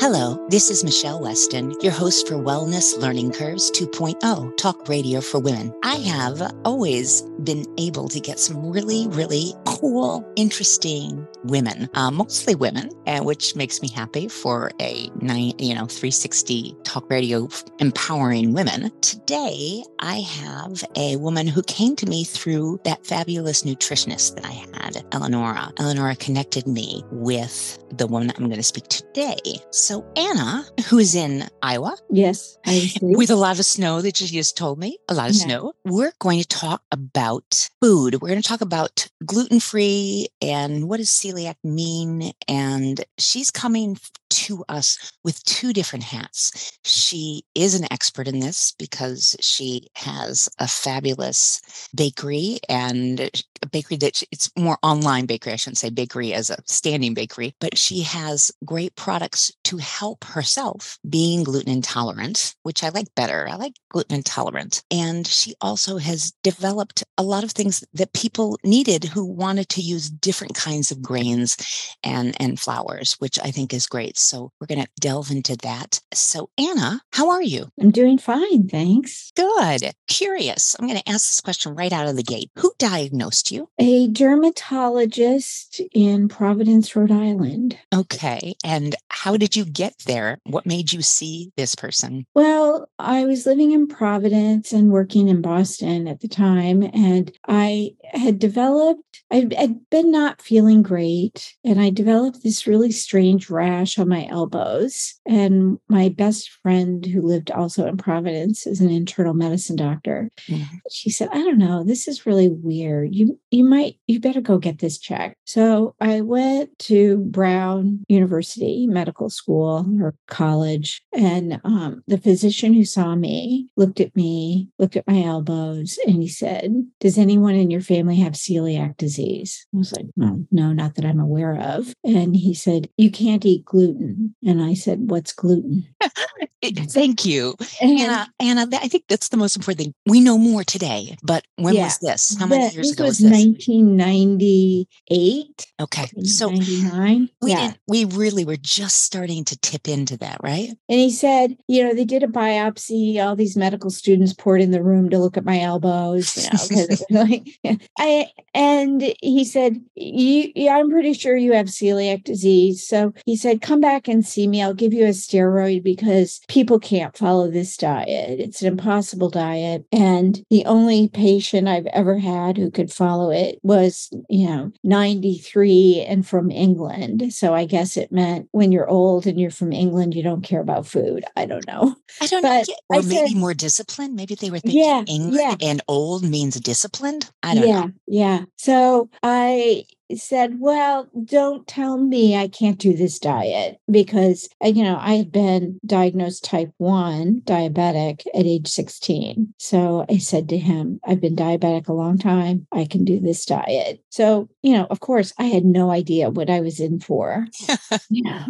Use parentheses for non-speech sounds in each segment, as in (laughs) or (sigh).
Hello, this is Michele Weston, your host for Wellness Learning Curves 2.0, talk radio for women. I have always been able to get some really, really cool, interesting women, uh, mostly women, and which makes me happy for a nine, you know, 360 talk radio empowering women. Today, I have a woman who came to me through that fabulous nutritionist that I had, Eleonora. Eleonora connected me with the woman I'm going to speak today. So Anna, who is in Iowa, yes, with a lot of snow that you just told me, a lot of yeah. snow. We're going to talk about food. We're going to talk about gluten free and what does celiac mean. And she's coming to us with two different hats. She is an expert in this because she has a fabulous bakery and a bakery that it's more online bakery. I shouldn't say bakery as a standing bakery, but she has great products to help herself being gluten intolerant, which I like better. I like gluten intolerant. And she also has developed a lot of things that people needed who wanted to use different kinds of grains and, and flours, which I think is great. So we're going to delve into that. So, Anna, how are you? I'm doing fine. Thanks. Good. Curious. I'm going to ask this question right out of the gate. Who diagnosed you? A dermatologist in Providence, Rhode Island. Okay. And how did you get there? What made you see this person? Well, I was living in Providence and working in Boston at the time. And I had developed, I had been not feeling great. And I developed this really strange rash on my elbows. And my best friend, who lived also in Providence, is an internal medicine doctor. Mm-hmm. She said, I don't know, this is really weird. You, you might, you better go get this checked. So I went to Brown University Medical School or college. And um, the physician who saw me looked at me, looked at my elbows, and he said, Does anyone in your family have celiac disease? I was like, No, no, not that I'm aware of. And he said, You can't eat gluten. And I said, What's gluten? (laughs) Eh, thank you. And, Anna, Anna, I think that's the most important thing. We know more today, but when yeah, was this? How many years ago was, was this? 1998. Okay. So 99. We yeah. didn't, we really were just starting to tip into that, right? And he said, you know, they did a biopsy, all these medical students poured in the room to look at my elbows, you (laughs) know, like, I, and he said, yeah, I'm pretty sure you have celiac disease. So he said, come back and see me. I'll give you a steroid because people can't follow this diet. It's an impossible diet. And the only patient I've ever had who could follow it was, you know, 93 and from England. So I guess it meant when you're old and you're from England, you don't care about food. I don't know. I don't but know. Or I maybe said, more disciplined. Maybe they were thinking yeah, England yeah. and old means disciplined. I don't yeah, know. Yeah. So I said, Well, don't tell me I can't do this diet because, uh, you know, I had been diagnosed type 1 diabetic at age 16. So I said to him, I've been diabetic a long time. I can do this diet. So, you know, of course, I had no idea what I was in for (laughs) you know,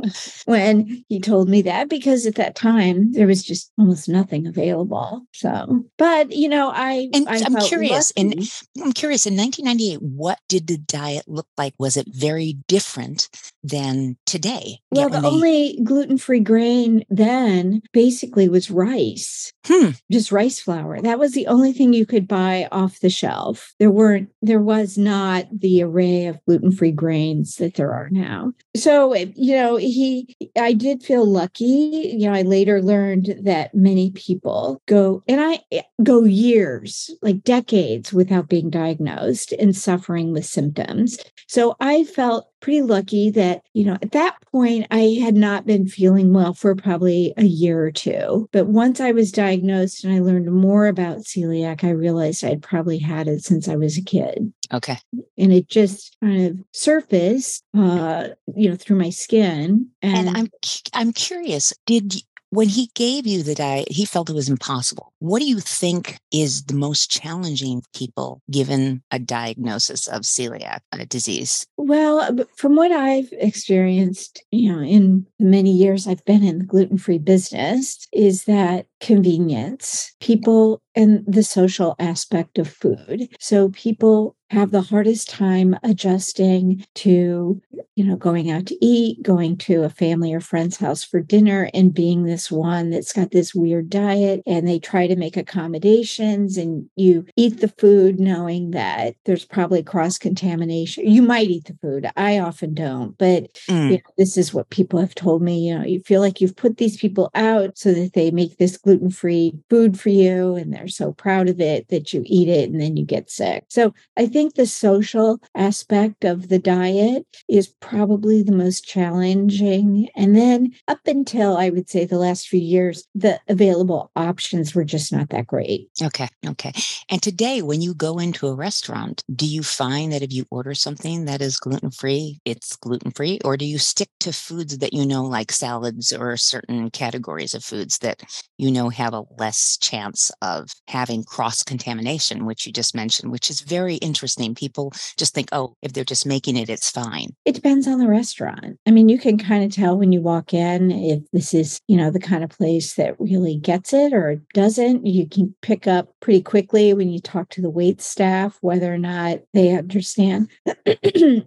when he told me that because at that time there was just almost nothing available. So, but, you know, I, and I I'm curious, and I'm curious in 1998, what did the diet look like? Was it very different than today? Well, the they... only gluten free grain then basically was rice, hmm. just rice flour. That was the only thing you could buy off the shelf. There weren't, there was not the array of gluten free grains that there are now. So, you know, he, I did feel lucky. You know, I later learned that many people go, and I eh, go years, like decades without being diagnosed and suffering with symptoms. So I felt pretty lucky that, you know, at that point, I had not been feeling well for probably a year or two. But once I was diagnosed and I learned more about celiac, I realized I'd probably had it since I was a kid. Okay. And it just kind of surfaced, uh, you know, through my skin. And, and I'm I'm curious, did when he gave you the diet, he felt it was impossible. What do you think is the most challenging people given a diagnosis of celiac uh, disease? Well, uh, from what I've experienced, you know, in the many years I've been in the gluten free business, is that convenience. People and the social aspect of food. So people have the hardest time adjusting to you know going out to eat going to a family or friend's house for dinner and being this one that's got this weird diet and they try to make accommodations and you eat the food knowing that there's probably cross contamination you might eat the food i often don't but mm. you know, this is what people have told me you know you feel like you've put these people out so that they make this gluten-free food for you and they're so proud of it that you eat it and then you get sick so i think the social aspect of the diet is probably the most challenging. And then up until I would say the last few years, the available options were just not that great. Okay. Okay. And today, when you go into a restaurant, do you find that if you order something that is gluten free, it's gluten free? Or do you stick to foods that you know, like salads or certain categories of foods that you know have a less chance of having cross contamination, which you just mentioned, which is very interesting interesting. People just think, oh, if they're just making it, it's fine. It depends on the restaurant. I mean, you can kind of tell when you walk in if this is, you know, the kind of place that really gets it or doesn't. You can pick up pretty quickly when you talk to the wait staff whether or not they understand. (clears throat)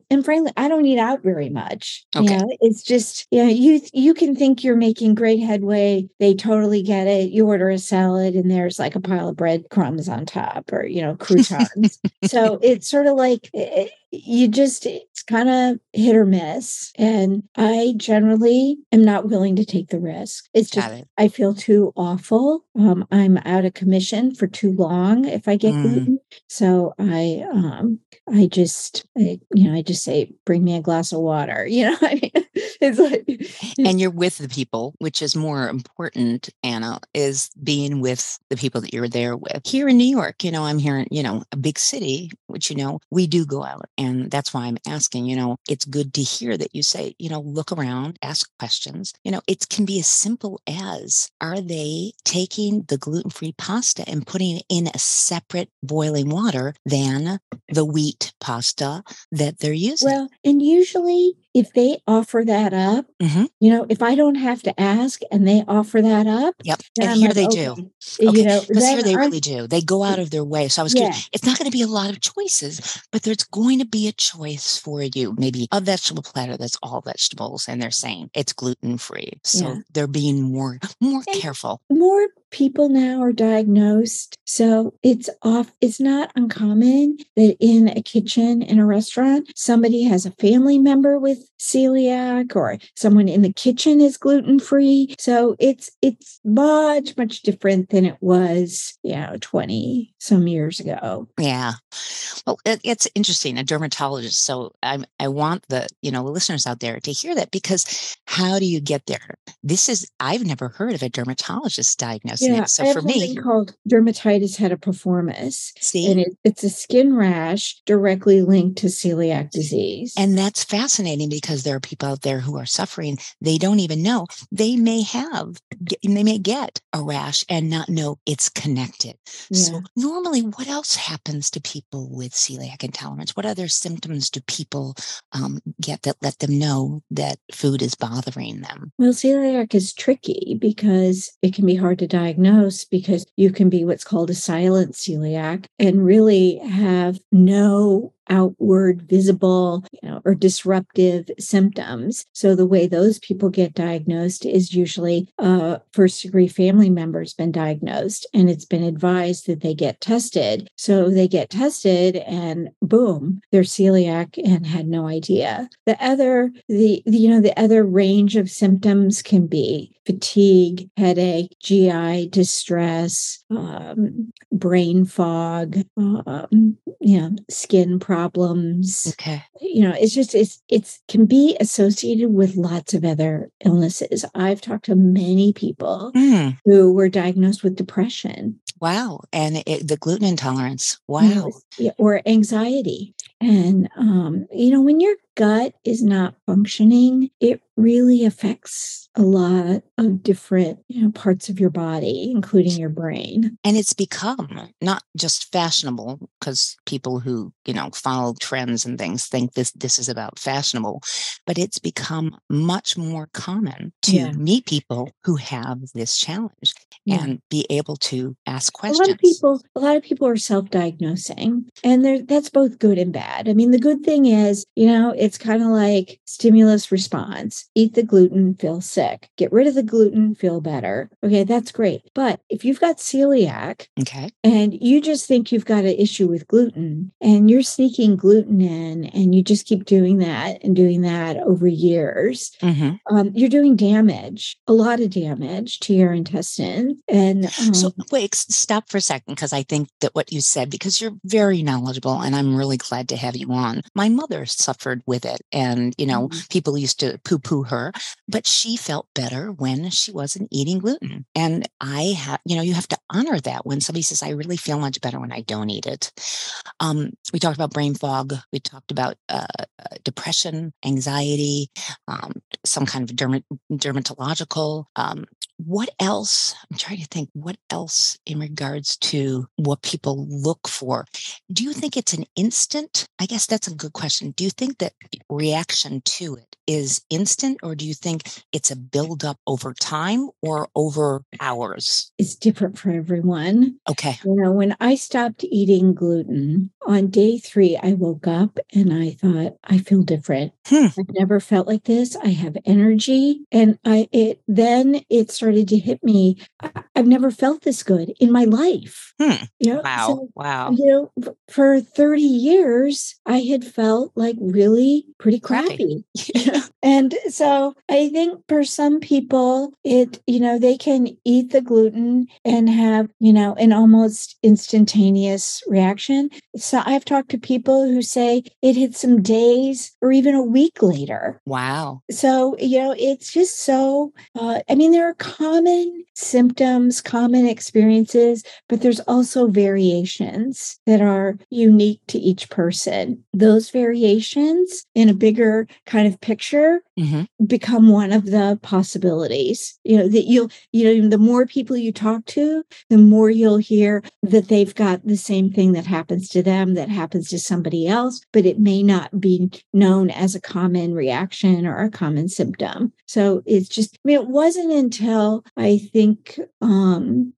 and frankly, I don't eat out very much. Okay. You know, it's just, you know, you you can think you're making great headway. They totally get it. You order a salad and there's like a pile of breadcrumbs on top or, you know, croutons. so (laughs) it's sort of like it, you just it's kind of hit or miss and i generally am not willing to take the risk it's just it. i feel too awful um, i'm out of commission for too long if i get mm. gluten so i um i just I, you know i just say bring me a glass of water (laughs) you know i mean it's like and you're with the people which is more important anna is being with the people that you're there with here in new york you know i'm here in you know a big city which you know we do go out and that's why I'm asking, you know, it's good to hear that you say, you know, look around, ask questions. You know, it can be as simple as are they taking the gluten free pasta and putting it in a separate boiling water than the wheat pasta that they're using? Well, and usually if they offer that up, mm-hmm. you know, if I don't have to ask and they offer that up, yep, and I'm here like, they okay. do, okay. you know, because here they really do. They go out of their way. So I was, yeah. Curious. it's not going to be a lot of choices, but there's going to be a choice for you. Maybe a vegetable platter that's all vegetables, and they're saying it's gluten free. So yeah. they're being more more and careful. More people now are diagnosed. So it's off, it's not uncommon that in a kitchen in a restaurant, somebody has a family member with celiac or someone in the kitchen is gluten free. So it's it's much, much different than it was, you know, 20 some years ago. Yeah. Well, it, it's interesting, a dermatologist. So I I want the, you know, listeners out there to hear that because how do you get there? This is I've never heard of a dermatologist diagnosing yeah, So I for me, called dermatitis herpetiformis. See, and it, it's a skin rash directly linked to celiac disease. And that's fascinating because there are people out there who are suffering. They don't even know they may have, they may get a rash and not know it's connected. Yeah. So normally, what else happens to people with celiac intolerance? What other symptoms do people um, get that let them know that food is bothering them? Well, celiac is tricky because it can be hard to diagnose diagnose because you can be what's called a silent celiac and really have no outward visible you know or disruptive symptoms. So the way those people get diagnosed is usually a first degree family member's been diagnosed and it's been advised that they get tested. So they get tested and boom they're celiac and had no idea. The other the, the you know the other range of symptoms can be fatigue headache gi distress um, brain fog um, you know skin problems problems. Okay. You know, it's just it's it's can be associated with lots of other illnesses. I've talked to many people mm. who were diagnosed with depression. Wow. And it, the gluten intolerance. Wow. You know, or anxiety. And um, you know, when your gut is not functioning, it really affects a lot of different you know, parts of your body, including your brain. And it's become not just fashionable because people who, you know, follow trends and things think this this is about fashionable, but it's become much more common to yeah. meet people who have this challenge yeah. and be able to ask questions. A lot of people a lot of people are self-diagnosing and that's both good and bad. I mean, the good thing is, you know, it's kind of like stimulus response. Eat the gluten, feel sick. Get rid of the gluten, feel better. Okay, that's great. But if you've got celiac, okay, and you just think you've got an issue with gluten and you're sneaking gluten in and you just keep doing that and doing that over years, mm-hmm. um, you're doing damage, a lot of damage to your intestine. And um, so, wait, stop for a second because I think that what you said, because you're very knowledgeable and I'm really glad to have you on. My mother suffered with it, and you know, mm-hmm. people used to poo poo her, but she felt better when she wasn't eating gluten. And I have, you know, you have to honor that when somebody says, I really feel much better when I don't eat it. Um, we talked about brain fog. We talked about uh, uh depression, anxiety, um, some kind of dermat- dermatological um, what else? I'm trying to think what else in regards to what people look for. Do you think it's an instant? I guess that's a good question. Do you think that reaction to it is instant, or do you think it's a buildup over time or over hours? It's different for everyone. Okay. You know, when I stopped eating gluten on day three, I woke up and I thought, I feel different. Hmm. I've never felt like this. I have energy. And I, it, then it started to hit me. I, have never felt this good in my life. Hmm. You know? Wow. So, wow. You know, for 30 years, I had felt like really pretty crappy. (laughs) and so I think for some people, it, you know, they can eat the gluten and have, you know, an almost instantaneous reaction. So I've talked to people who say it hit some days or even a week later. Wow. So, you know, it's just so, uh, I mean, there are common symptoms, common experiences, but there's also variations that are unique to each person. Those variations in a bigger kind of picture mm-hmm. become one of the possibilities. You know, that you'll, you know, the more people you talk to, the more you'll hear that they've got the same thing that happens to them that happens to somebody else, but it may not be known as a common reaction or a common symptom. So it's just, I mean, it wasn't until I think um, Um,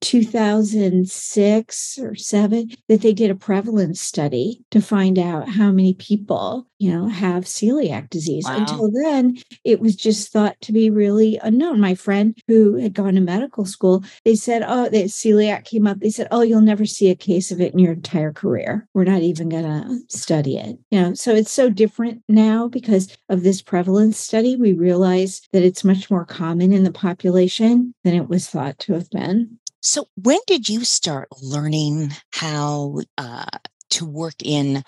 2006 or seven that they did a prevalence study to find out how many people, you know, have celiac disease. Wow. Until then, it was just thought to be really unknown. My friend who had gone to medical school, they said, oh, the celiac came up. They said, oh, you'll never see a case of it in your entire career. We're not even going to study it. You know, so it's so different now because of this prevalence study. We realize that it's much more common in the population than it was thought to have been. So, when did you start learning how uh, to work in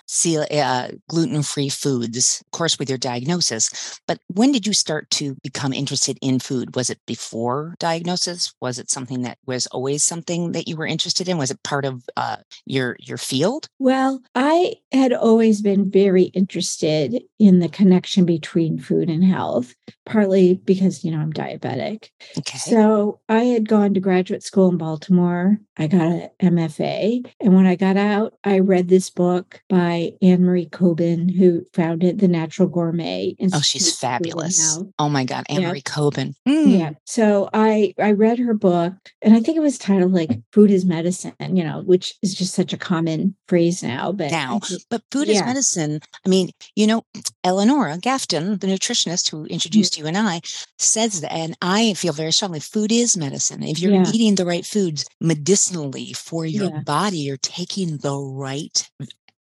uh, gluten free foods, of course, with your diagnosis. But when did you start to become interested in food? Was it before diagnosis? Was it something that was always something that you were interested in? Was it part of uh, your your field? Well, I had always been very interested in the connection between food and health, partly because you know I'm diabetic. Okay. So I had gone to graduate school in Baltimore. I got an MFA, and when I got out, I read this book by Anne Marie Colbin, who founded the Natural Gourmet. Institute oh, she's fabulous. Oh my God, Anne Marie yeah. Kobin. Mm. Yeah. So I I read her book and I think it was titled like Food is Medicine, you know, which is just such a common phrase now. But now, but food yeah. is medicine. I mean, you know, (tsk) Eleonora Gafton, the nutritionist who introduced mm-hmm. you and I, says that, and I feel very strongly food is medicine. If you're yeah. eating the right foods medicinally for your body, you're taking the right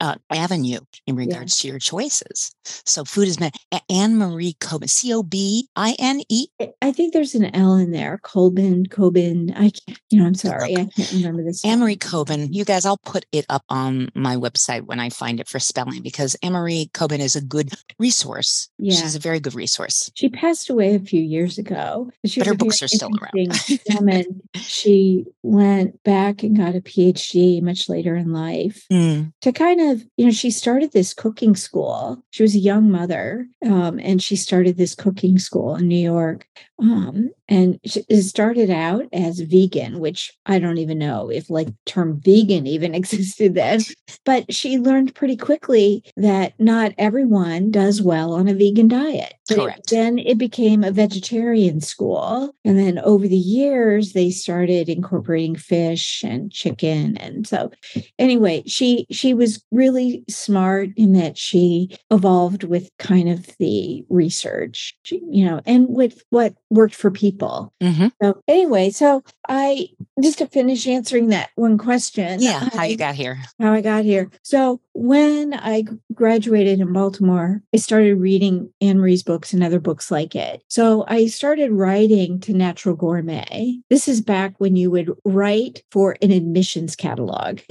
uh, avenue in regards yeah. to your choices. So food is meant. Anne Marie Kobin, C O B I N E. I think there's an L in there. Colbin, Kobin. I can't, you know, I'm sorry. I can't remember this. Anne Marie Kobin. You guys, I'll put it up on my website when I find it for spelling because Anne Marie Kobin is a good resource. Yeah. She's a very good resource. She passed away a few years ago. But, but her books are still around. woman. she went back and got a PhD much later in life (laughs) mm. to kind of of, you know, she started this cooking school. She was a young mother, um, and she started this cooking school in New York. Um, and it started out as vegan, which I don't even know if like term vegan even (laughs) existed then. But she learned pretty quickly that not everyone does well on a vegan diet. Correct. then it became a vegetarian school. And then over the years, they started incorporating fish and chicken. And so anyway, she she was really smart in that she evolved with kind of the research, you know, and with what worked for people. Mm-hmm. So anyway, so I just to finish answering that one question. Yeah, how I, you got here. how I got here. So when I graduated in Baltimore, I started reading Anne Marie's books and other books like it. So I started writing to Natural Gourmet. This is back when you would write for an admissions catalog. (laughs)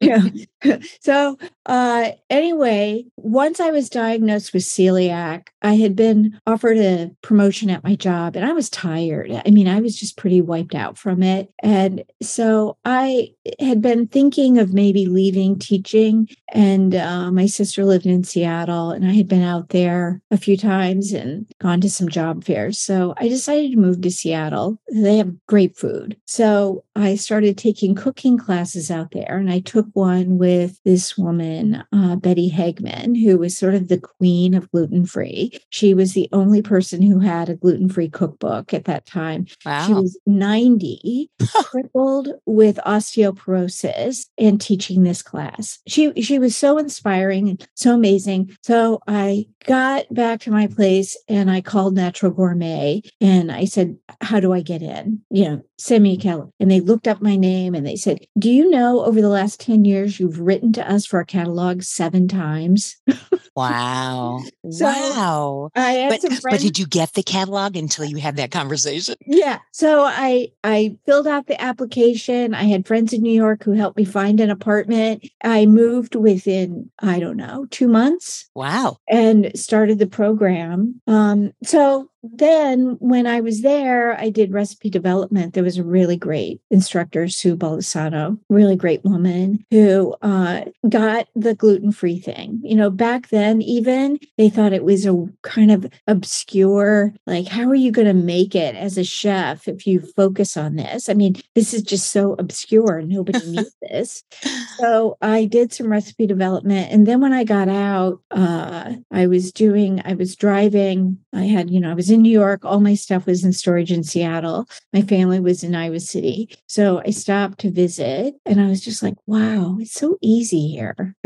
You know? (laughs) So uh, anyway, once I was diagnosed with celiac, I had been offered a promotion at my job and I was tired. I mean, I was just pretty wiped out from it. And so I had been thinking of maybe leaving teaching. And uh, my sister lived in Seattle and I had been out there a few times and gone to some job fairs. So I decided to move to Seattle. They have great food. So I started taking cooking classes out there and I took one with this woman, uh, Bette Hagman, who was sort of the queen of gluten free. She was the only person who had a gluten free cookbook at that time. Wow. She was 90, (laughs) crippled with osteoporosis, and teaching this class. She she was so inspiring and so amazing. So I got back to my place and I called Natural Gourmet and I said, How do I get in? You know, send me a catalog. And they looked up my name and they said, Do you know over the last 10 years you've written to us for a catalog seven times? (laughs) Wow. So, wow. I had But, but did you get the catalog until you had that conversation? Yeah. So I I filled out the application. I had friends in New York who helped me find an apartment. I moved within, I don't know, two months Wow. and started the program. Um, so then when I was there, I did recipe development. There was a really great instructor, Sue Baldassano, really great woman who uh, got the gluten free thing. You know, back then, even they thought it was a kind of obscure, like, how are you going to make it as a chef if you focus on this? I mean, this is just so obscure. Nobody (laughs) needs this. So I did some recipe development. And then when I got out, uh, I was doing, I was driving. I had, you know, I was in New York. All my stuff was in storage in Seattle. My family was in Iowa City. So I stopped to visit and I was just like, wow, it's so easy here. (laughs)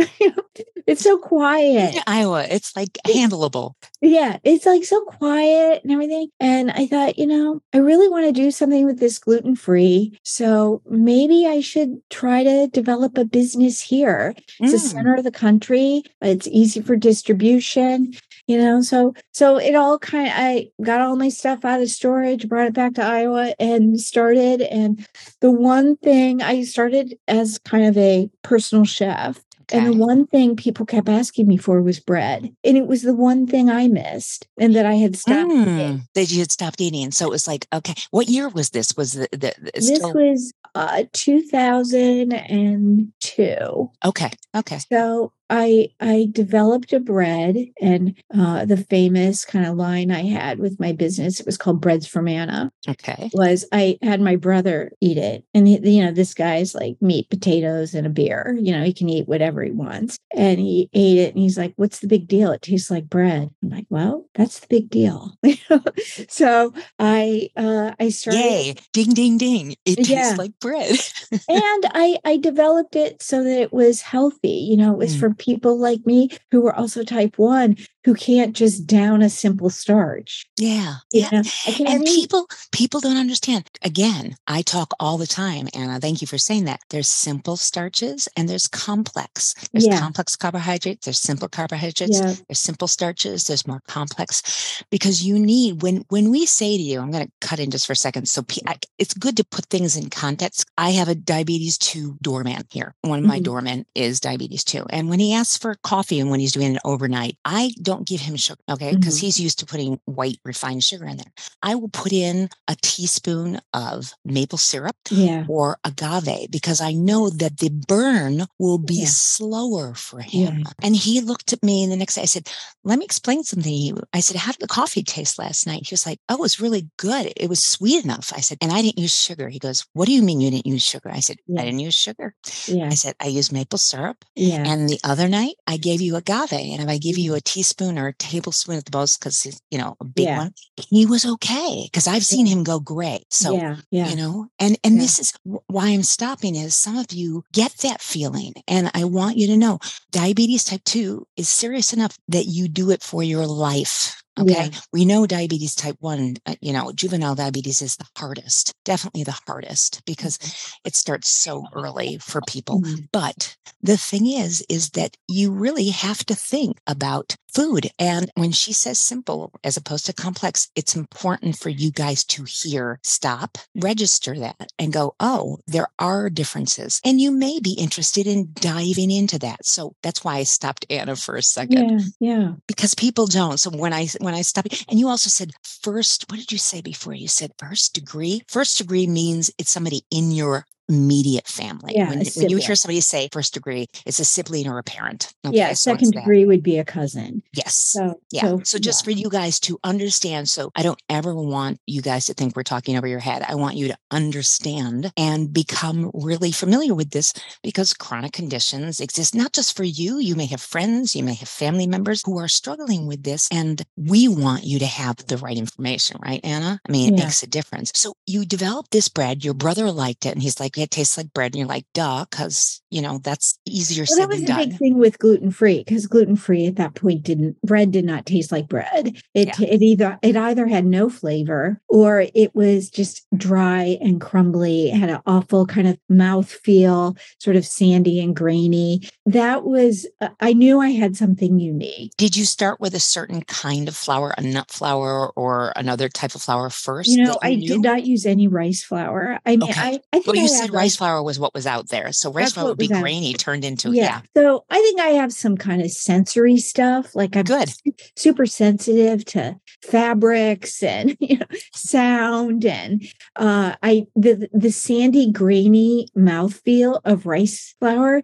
it's so quiet. Yeah, Iowa, it's like handleable. Yeah, it's like so quiet and everything. And I thought, you know, I really want to do something with this gluten free. So maybe I should try to develop a business here. It's the Mm. center of the country. It's easy for distribution, you know. So so it all kind of I got all my stuff out of storage, brought it back to Iowa and started. And the one thing I started as kind of a personal chef. And the one thing people kept asking me for was bread. And it was the one thing I missed and that I had stopped eating. Mm, that you had stopped eating. So it was like, okay, what year was this? Was the, the, the This still was uh 2002. okay? Okay. So I I developed a bread and uh the famous kind of line I had with my business, it was called Breads from Anna, Okay. was I had my brother eat it. And he, you know, this guy's like meat, potatoes, and a beer. You know, he can eat whatever he wants. And he ate it and he's like, What's the big deal? It tastes like bread. I'm like, Well, that's the big deal. (laughs) so I uh I started Yay. Ding, ding, ding. It tastes like bread. (laughs) and I I developed it so that it was healthy. You know, it was Mm. for people like me who are also type one who can't just down a simple starch. yeah. You Yeah. know, I can't And eat. people people don't understand. Again, I talk all the time, Anna. Thank you for saying that. There's simple starches and there's complex. There's Yeah. complex carbohydrates, there's simple carbohydrates, Yeah, there's simple starches, there's more complex because you need when when we say to you, I'm going to cut in just for a second. So I, it's good to put things in context. I have a diabetes 2 doorman here. One of my Mhm. doormen is diabetes 2. And when he he asks for coffee and when he's doing it overnight, I don't give him sugar, okay? Because Mhm. he's used to putting white refined sugar in there. I will put in a teaspoon of maple syrup Yeah. or agave because I know that the burn will be Yeah. slower for Yeah. him. And he looked at me and the next day. I said, Let me explain something. I said, How did the coffee taste last night? He was like, Oh, it was really good. It was sweet enough. I said, And I didn't use sugar. He goes, What do you mean you didn't use sugar? I said, Yeah. I didn't use sugar. Yeah. I said, I used maple syrup. Yeah. And the other night, I gave you agave. And if I give you a mm. teaspoon or a tablespoon at the most, because he's, you know, a big Yeah. one, he was okay. Because I've seen him go gray. So yeah. Yeah. you know and and Yeah. this is why i'm stopping is some of you get that feeling and i want you to know diabetes type 2 is serious enough that you do it for your life okay Yeah. we know diabetes type 1 uh, you know juvenile diabetes is the hardest definitely the hardest because it starts so early for people Mhm. but the thing is, is that you really have to think about food. And when she says simple as opposed to complex, it's important for you guys to hear, stop, register that and go, oh, there are differences. And you may be interested in diving into that. So that's why I stopped Anna for a second Yeah. Yeah. because people don't. So when I when I stop, and you also said first. What did you say before? You said first degree. First degree means it's somebody in your immediate family. Yeah, When, when you hear somebody say first degree, it's a sibling or a parent. yeah. Okay, so it's Second degree would be a cousin. Yes. So, Yeah. So, just for you guys to understand, so I don't ever want you guys to think we're talking over your head. I want you to understand and become really familiar with this because chronic conditions exist not just for you. You may have friends, you may have family members who are struggling with this, and we want you to have the right information, right, Anna? I mean, it Yeah. makes a difference. So you developed this bread. Your brother liked it, and he's like, "It tastes like bread," and you're like, "Duh," because you know that's easier Well, said that was than a done. big thing with gluten free because gluten free at that point didn't bread did not taste like bread. It Yeah. it either it either had no flavor or it was just dry and crumbly, had an awful kind of mouth feel, sort of sandy and grainy. That was uh, I knew I had something unique. Did you start with a certain kind of flour, a nut flour, or another type of flour first? You know, I did not use any rice flour. I mean, Okay. I, I think Well, I rice flour was what was out there. So rice flour would be was out- grainy, turned into yeah. yeah. So I think I have some kind of sensory stuff. Like I'm Good. super sensitive to fabrics and (laughs) you know sound and uh I the the sandy grainy mouthfeel of rice flour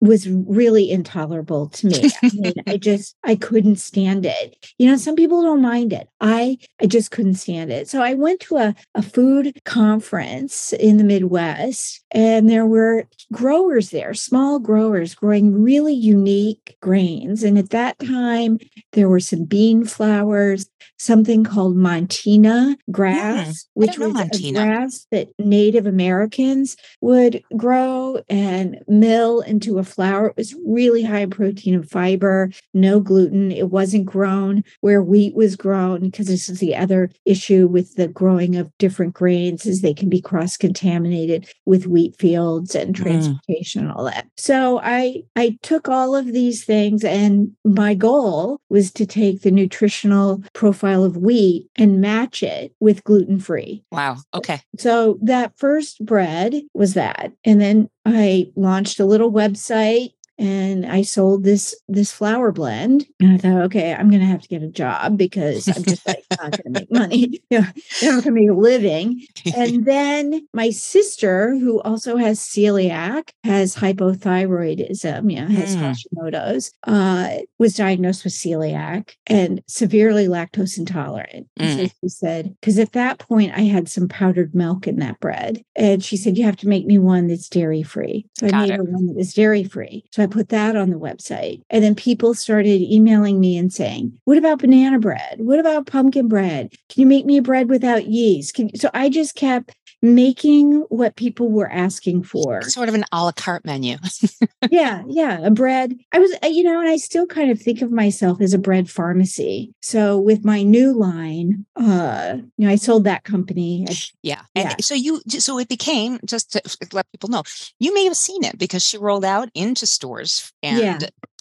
was really intolerable to me. I mean, I (laughs) just I couldn't stand it. You know, some people don't mind it. I I just couldn't stand it. So I went to a, a food conference in the Midwest and there were growers there, small growers growing really unique grains. And at that time, there were some bean flours, something called Montina grass, Hmm, I which was a Montina. grass that Native Americans would grow and mill into a flour. It was really high in protein and fiber, no gluten. It wasn't grown where wheat was grown because this is the other issue with the growing of different grains is they can be cross contaminated with wheat fields and Mm. transportation and all that. So I I took all of these things and my goal was to take the nutritional profile of wheat and match it with gluten free. Wow. Okay. So that first bread was that. And then I launched a little website and I sold this this flour blend. And I thought, okay, I'm gonna have to get a job because I'm just like not gonna make money. (laughs) You know, I'm not gonna make a living. And (laughs) then my sister, who also has celiac, has hypothyroidism, yeah, has Mm. Hashimoto's, uh, was diagnosed with celiac and severely lactose intolerant. And so she said, because at that point I had some powdered milk in that bread. And she said, You have to make me one that's dairy free. So I made it. her one that was dairy free. So I put that on the website. And then people started emailing me and saying, What about banana bread? What about pumpkin bread? Can you make me a bread without yeast? So I just kept making what people were asking for. Sort of an a la carte menu. (laughs) yeah, yeah, a bread. I was, uh, you know, and I still kind of think of myself as a bread pharmacy. So with my new line, uh, you know, I sold that company. I- Yeah. And Yeah. so you, so it became, just to let people know, you may have seen it because she rolled out into stores and Yeah.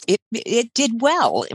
It it did well,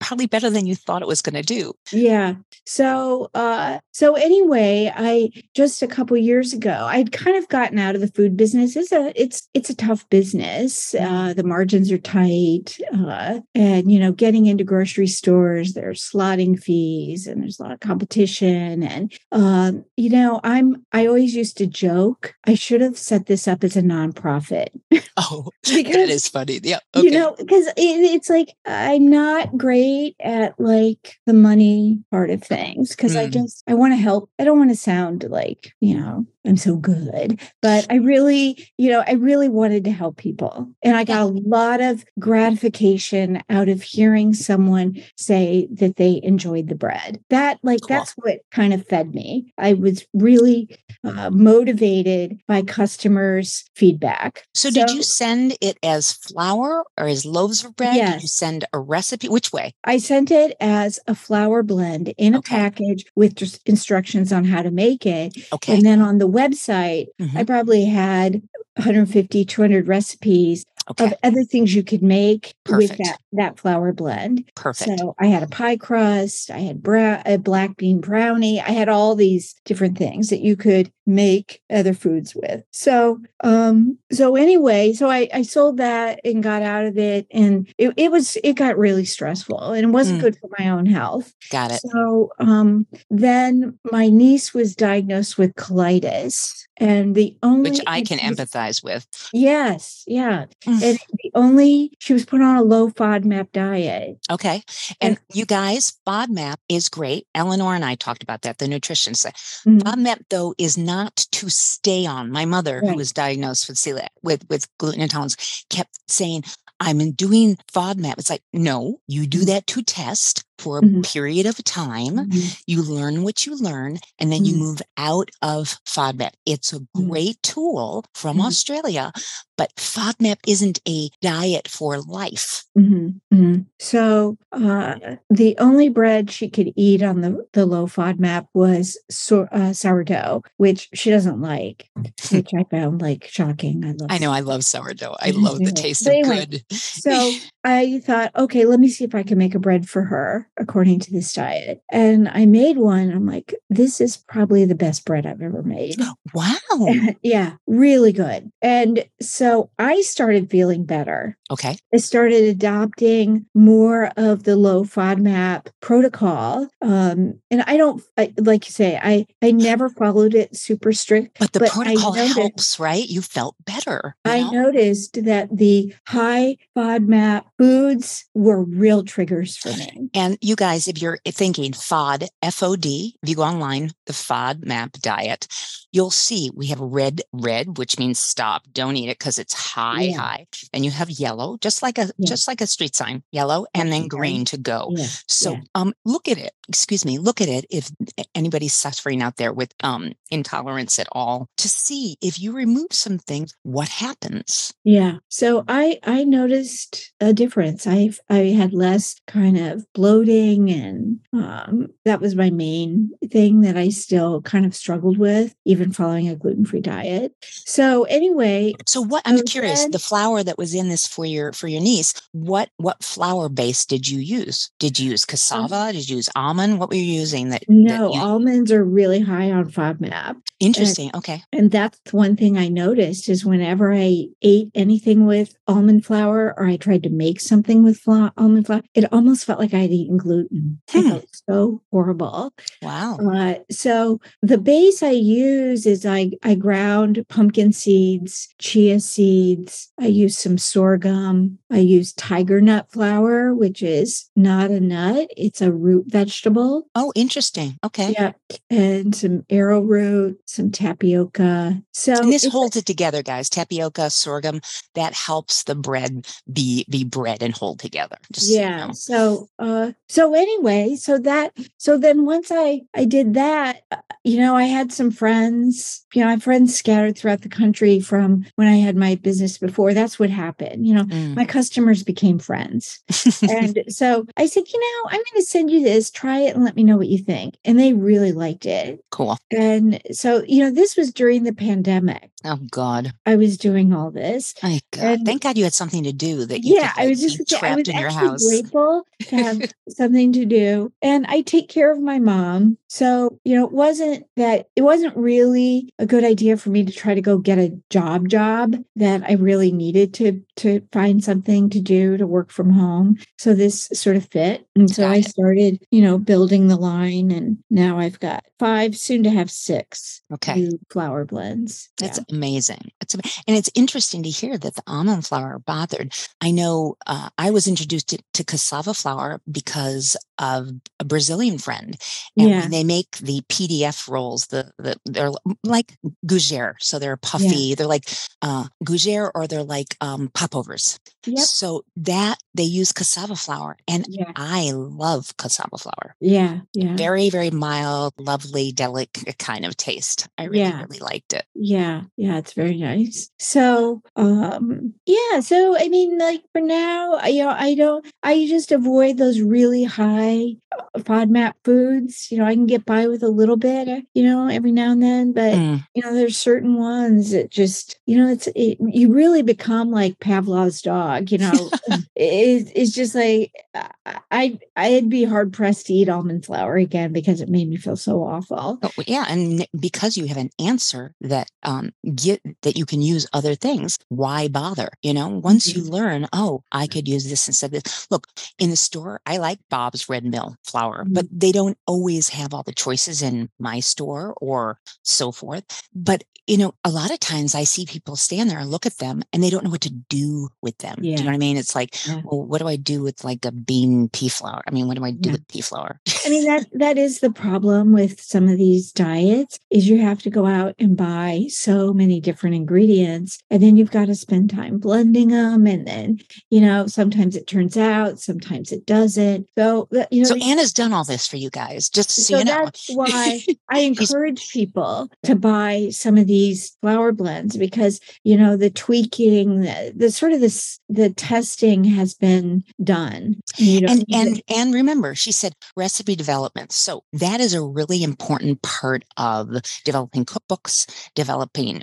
probably better than you thought it was going to do. Yeah. So uh so anyway, I just a couple years ago, I'd kind of gotten out of the food business. It's a it's it's a tough business. Uh the margins are tight. Uh and you know, getting into grocery stores, there's slotting fees and there's a lot of competition and um you know, I'm I always used to joke, I should have set this up as a nonprofit. Oh, (laughs) because, that is funny. Yeah. Okay. You know, because it's like I'm not great at like the money part of things because mm. I just I want to help. I don't want to sound like, you know, I'm so good, but I really, you know, I really wanted to help people. And I got a lot of gratification out of hearing someone say that they enjoyed the bread. That, like, cool. that's what kind of fed me. I was really uh, motivated by customers' feedback. So, so, did you send it as flour or as loaves of bread? Yes. Did you send a recipe? Which way? I sent it as a flour blend in okay. a package with just instructions on how to make it. Okay. And then on the website, mm-hmm. I probably had 150, 200 recipes okay. of other things you could make Perfect. with that that flour blend. Perfect. So I had a pie crust, I had bra- a black bean brownie, I had all these different things that you could make other foods with. So um so anyway, so I I sold that and got out of it and it, it was it got really stressful and it wasn't mm. good for my own health. Got it. So um then my niece was diagnosed with colitis and the only which I can empathize with. Yes, yeah. Mm. and the only she was put on a low FODMAP diet. Okay. And, and you guys, FODMAP is great. Eleanor and I talked about that, the nutrition side. Mm-hmm. FODMAP though is not to stay on. My mother, right. who was diagnosed with celiac with, with gluten intolerance, kept saying, I'm doing FODMAP. It's like, no, you do mm-hmm. that to test for a mm-hmm. period of time. Mm-hmm. You learn what you learn, and then mm-hmm. you move out of FODMAP. It's a mm-hmm. great tool from mm-hmm. Australia, but FODMAP isn't a diet for life. Mm-hmm. Mm-hmm. So uh, the only bread she could eat on the, the low FODMAP was so, uh, sourdough, which she doesn't like, (laughs) which I found like shocking. I love. I know I love sourdough. I love the taste of anyway, good. so I thought, okay, let me see if I can make a bread for her according to this diet. And I made one. I'm like, this is probably the best bread I've ever made. Wow. (laughs) yeah, really good. And so I started feeling better. Okay. I started adopting more of the low FODMAP protocol. Um, and I don't, I, like you say, I, I never followed it super strict. But the but protocol noticed, helps, right? You felt better. You I know? noticed that the high FODMAP foods were real triggers for me. And you guys, if you're thinking FOD, F O D, if you go online, the FODMAP diet, you'll see we have red, red, which means stop, don't eat it because it's high, yeah. high. And you have yellow, just like a yeah. just like a street sign, yellow, and then green to go. Yeah. So um look at it. Excuse me, look at it if anybody's suffering out there with um intolerance at all to see if you remove some things, what happens. Yeah. So I I noticed a difference. I I had less kind of bloating and um that was my main thing that I still kind of struggled with, even even following a gluten-free diet. So anyway, so what I'm curious, the flour that was in this for your for your niece, what what flour base did you use? Did you use um cassava? did you use almond? What were you using that No, that almonds are really high on FODMAP. Interesting. And, okay. And that's one thing I noticed is whenever I ate anything with almond flour or I tried to make something with flour, almond flour, it almost felt like I'd eaten gluten. Hmm. It felt so horrible. Wow. Uh, so the base I use use is I, I ground pumpkin seeds, chia seeds. I use some sorghum. I use tiger nut flour, which is not a nut, it's a root vegetable. Oh, interesting. Okay. Yeah. And some arrowroot, some tapioca. So and this holds it together, guys. Tapioca, sorghum, that helps the bread be be bread and hold together. Just, yeah. You know. So uh so anyway, so that so then once I I did that, uh, you know, I had some friends friends, you know, I have friends scattered throughout the country from when I had my business before. That's what happened. You know, mm. my customers became friends. (laughs) and so I said, you know, I'm going to send you this, try it and let me know what you think. And they really liked it. Cool. And so, you know, this was during the pandemic. Oh God. I was doing all this. My God. And- Thank God you had something to do that you yeah, could, I was just gonna I was trapped in your house. grateful to have (laughs) something to do. And I take care of my mom. So, you know, it wasn't that it wasn't really a good idea for me to try to go get a job job that I really needed to to find something to do to work from home. So this sort of fit. And so Got I it. started, you know, building the line and now I've got five, soon to have six Okay. new flour blends. That's Yeah. amazing. It's and it's interesting to hear that the almond flour bothered. I know uh, I was introduced to, to cassava flour because of a Brazilian friend, and Yeah. when they make the PDF rolls, the, the they're like gougere, so they're puffy. They're like uh, gougere, or they're like um, popovers. Yep. So that they use cassava flour, and Yeah. I love cassava flour. Yeah. Yeah. Very, very mild, lovely, delicate kind of taste. I really, Yeah. really liked it. Yeah, yeah, it's very nice. So, um, yeah, so I mean, like for now, you know, I don't, I just avoid those really high uh, FODMAP foods. You know, I can get by with a little bit, uh, you know, every now and then, but Mm. you know, there's certain ones that just, you know, it's it, you really become like Pavlov's dog. You know, (laughs) it, it's just like I, I, I'd be hard pressed to eat almond flour again because it made me feel so awful. Oh, yeah, and because you have an answer that um get that you can use other things, why bother? You know, once you learn, oh, I could use this instead of this. Look, in the store, I like Bob's Red Mill flour, but mm-hmm. they don't always have all the choices in my store or so forth. But you know, a lot of times I see people stand there and look at them and they don't know what to do with them. Do you know what I mean? It's like, Yeah. well, what do I do with like a bean pea flour? I mean, what do I do Yeah. with pea flour? I mean that that is the problem with some of these diets is you have to go out and buy so many different ingredients and then you've got to spend time blending them and then you know sometimes it turns out sometimes it doesn't so that- you know So Anna's done all this for you guys, just so, so you know. that's why (laughs) I encourage people to buy some of these flour blends because you know the tweaking, the, the sort of this the testing has been done. You don't and and and remember she said recipe development so that is a really important part of developing cookbooks developing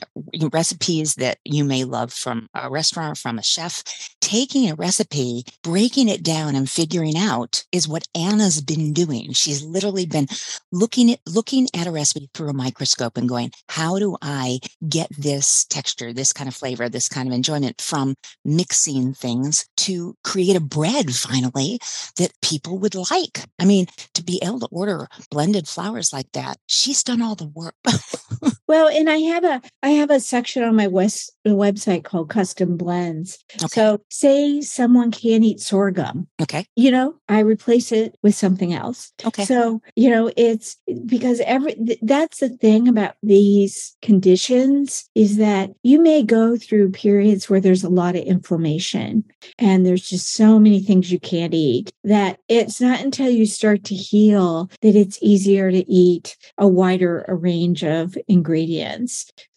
recipes that you may love from a restaurant from a chef taking a recipe breaking it down and figuring out is what anna's been doing she's literally been looking at looking at a recipe through a microscope and going how do i get this texture this kind of flavor this kind of enjoyment from mixing things to create a bread finally that people would like. I mean, to be able to order blended flours like that, she's done all the work. (laughs) Well, and I have a I have a section on my west website called custom blends. Okay. So say someone can't eat sorghum, okay. you know, I replace it with something else. Okay. So, you know, it's because every th- that's the thing about these conditions is that you may go through periods where there's a lot of inflammation and there's just so many things you can't eat that it's not until you start to heal that it's easier to eat a wider range of ingredients.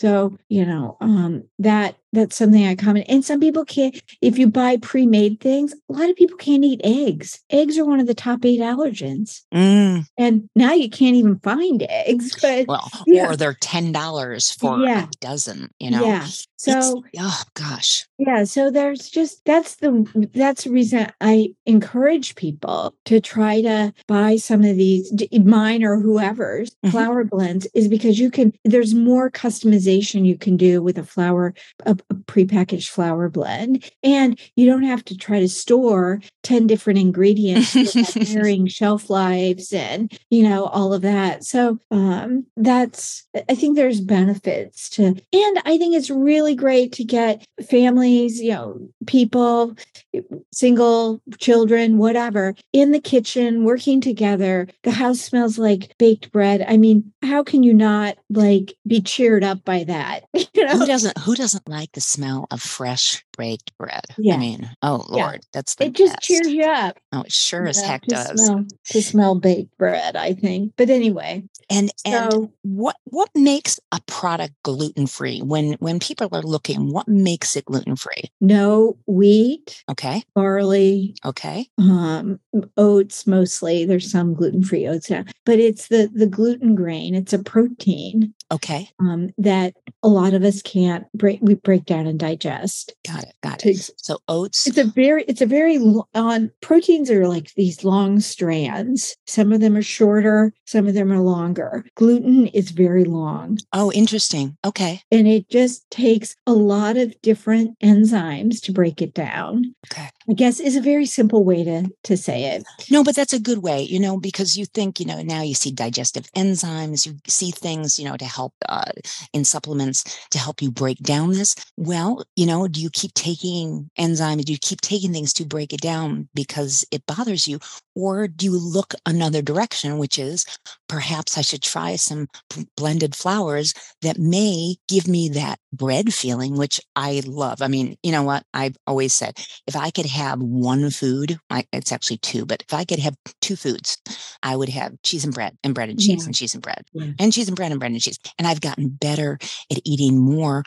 So, you know, um that that's something I comment. And some people can't if you buy pre-made things, a lot of people can't eat eggs. Eggs are one of the top 8 allergens. Mm, And now you can't even find eggs, (laughs) but well, Yeah. or they're ten dollars for Yeah. a dozen. You know. yeah. It's- So oh gosh. yeah, so there's just that's the that's the reason I encourage people to try to buy some of these mine or whoever's Mhm. flour blends is because you can there's more customization you can do with a flour a, a prepackaged flour blend and you don't have to try to store 10 different ingredients (laughs) varying shelf lives and you know all of that. So um that's i think there's benefits to and i think it's really great to get families you know people single children whatever in the kitchen working together. The house smells like baked bread. I mean how can you not like be cheered up by that? (laughs) You know? Who doesn't who doesn't like the smell of fresh baked bread. Yeah. I mean, oh Yeah. Lord, that's the It just best. cheers you up. Oh, it sure you as know, heck to does. Smell, to smell baked bread, I think. But anyway, And and so what what makes a product gluten free? When when people are looking, what makes it gluten free? no wheat, Okay, barley, okay, um, oats mostly. There's some gluten-free oats now, but it's the the gluten grain. It's a protein okay. um, that a lot of us can't break. We break down and digest. Got it, got To- it. So oats. It's a very, it's a very on proteins are like these long strands. Some of them are shorter, some of them are longer. Gluten is very long, Oh, interesting. Okay, and it just takes a lot of different enzymes to break it down. okay. I guess is a very simple way to to say it. No, but that's a good way, you know, because you think, you know, now you see digestive enzymes, you see things, you know, to help uh, in supplements to help you break down this. Well, you know, do you keep taking enzymes? You keep taking things to break it down because it bothers you? Or do you look another direction, which is perhaps I should try some blended flours that may give me that bread feeling, which I love. I mean, you know what? I've always said if I could have one food, I, it's actually two, but if I could have two foods, I would have cheese and bread and bread and cheese Yeah. and cheese and bread Yeah. and cheese and bread and bread and cheese. And I've gotten better at eating more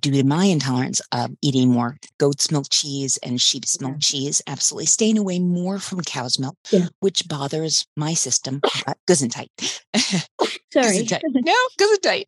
due to my intolerance of eating more goat's milk cheese and sheep's milk Yeah. cheese. Absolutely staying away more from cow's milk, Yeah. which bothers my system. But Gesundheit. (laughs) Sorry. Gesundheit. (laughs) no, Gesundheit.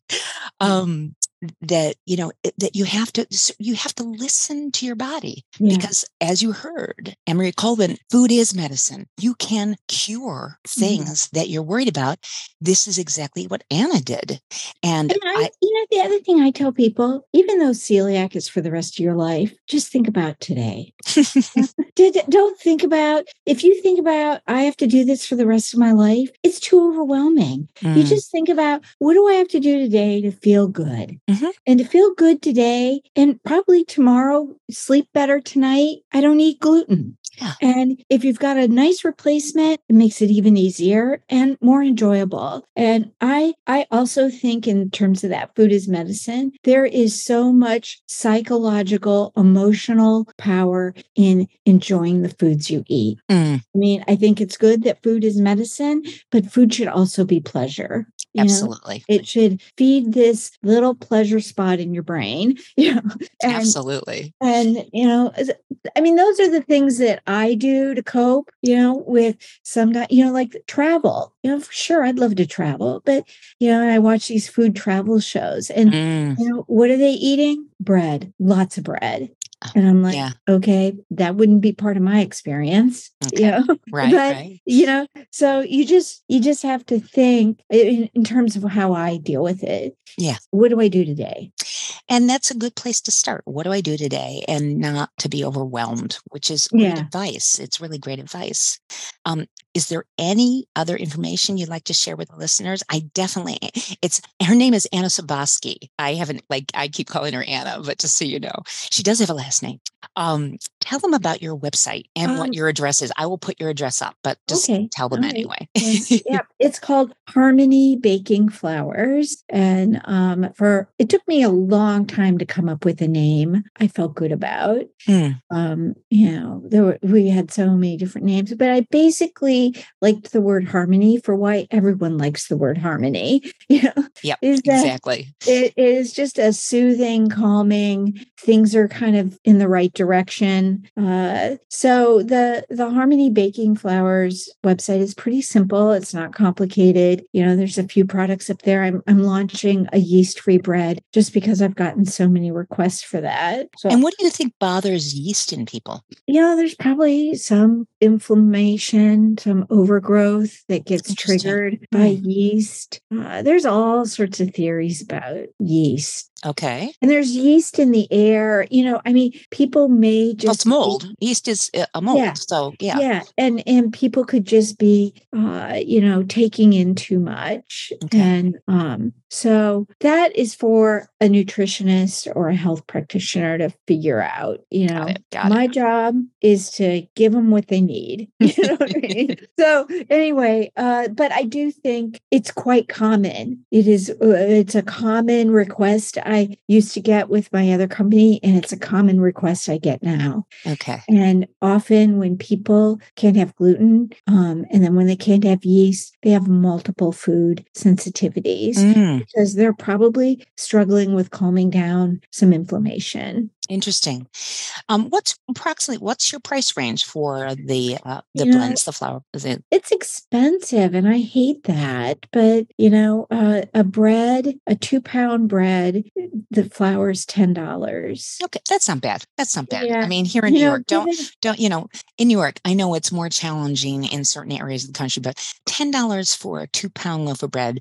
Um, that you know that you have to you have to listen to your body Yeah. because as you heard Anne Marie Colbin, food is medicine. You can cure Mm-hmm. things that you're worried about. This is exactly what Anna did. And And I, I, you know, the other thing I tell people, even though celiac is for the rest of your life, just think about today. (laughs) (laughs) Don't think about if you think about I have to do this for the rest of my life. It's too overwhelming. You Mm, just think about what do I have to do today to feel good, Mhm. and to feel good today, and probably tomorrow sleep better tonight. I don't eat gluten. Yeah. And if you've got a nice replacement, it makes it even easier and more enjoyable. And I I also think in terms of that food is medicine, there is so much psychological, emotional power in enjoying the foods you eat. mm, I mean, I think it's good that food is medicine, but food should also be pleasure. You know? absolutely. It should feed this little pleasure spot in your brain. (laughs) You know, and absolutely. and you know i mean those are the things that i do to cope you know with some guy you know like travel you know for sure i'd love to travel but you know i watch these food travel shows and Mm, you know what are they eating bread lots of bread and i'm like yeah. okay that wouldn't be part of my experience (laughs) Okay. you know right, but right. you know so you just you just have to think in, in terms of how i deal with it Yeah. what do i do today And that's a good place to start. What do I do today? And not to be overwhelmed, which is great Yeah. advice. It's really great advice. Um, is there any other information you'd like to share with the listeners? I definitely, it's her name is Anna Soboski. I haven't, like, I keep calling her Anna, but just so you know, she does have a last name. Um, tell them about your website and Um, what your address is. I will put your address up, but just Okay. tell them right. anyway. yeah, (laughs) yeah, it's called Harmony Baking Flours, and um, for it took me a long time to come up with a name I felt good about. Hmm. Um, you know, there were we had so many different names, but I basically liked the word harmony for why everyone likes the word harmony. (laughs) You know, Yep, is that exactly. it is just a soothing, calming. Things are kind of in the right direction. Uh, so the the Harmony Baking Flours website is pretty simple. It's not complicated. You know, there's a few products up there. I'm I'm launching a yeast free bread just because I've gotten so many requests for that. So And what do you think bothers yeast in people? know, there's probably some inflammation, some overgrowth that gets triggered by Hmm. yeast. Uh, there's all sorts of theories about yeast. Okay. And there's yeast in the air. You know, I mean, people may just Well, it's mold. Yeast is uh, a mold. Yeah. So, yeah. Yeah, and and people could just be, uh, you know, taking in too much, Okay. and um, So that is for a nutritionist or a health practitioner to figure out. You know, Got it. Got my it. job is to give them what they need. (laughs) You know what I mean? (laughs) So anyway, uh, but I do think it's quite common. It is. Uh, it's a common request I used to get with my other company, and it's a common request I get now. Okay. And often when people can't have gluten, um, and then when they can't have yeast, they have multiple food sensitivities Mm, because they're probably struggling with calming down some inflammation. Interesting. Um, what's approximately what's your price range for the uh, the You know, blends, the flour? Is it It's expensive, and I hate that. But you know, uh, a bread, a two pound bread, the flour is ten dollars. okay? That's not bad. That's not bad. Yeah. I mean, here in You New know, York, don't don't you know? In New York, I know it's more challenging in certain areas of the country, but ten dollars for a two pound loaf of bread,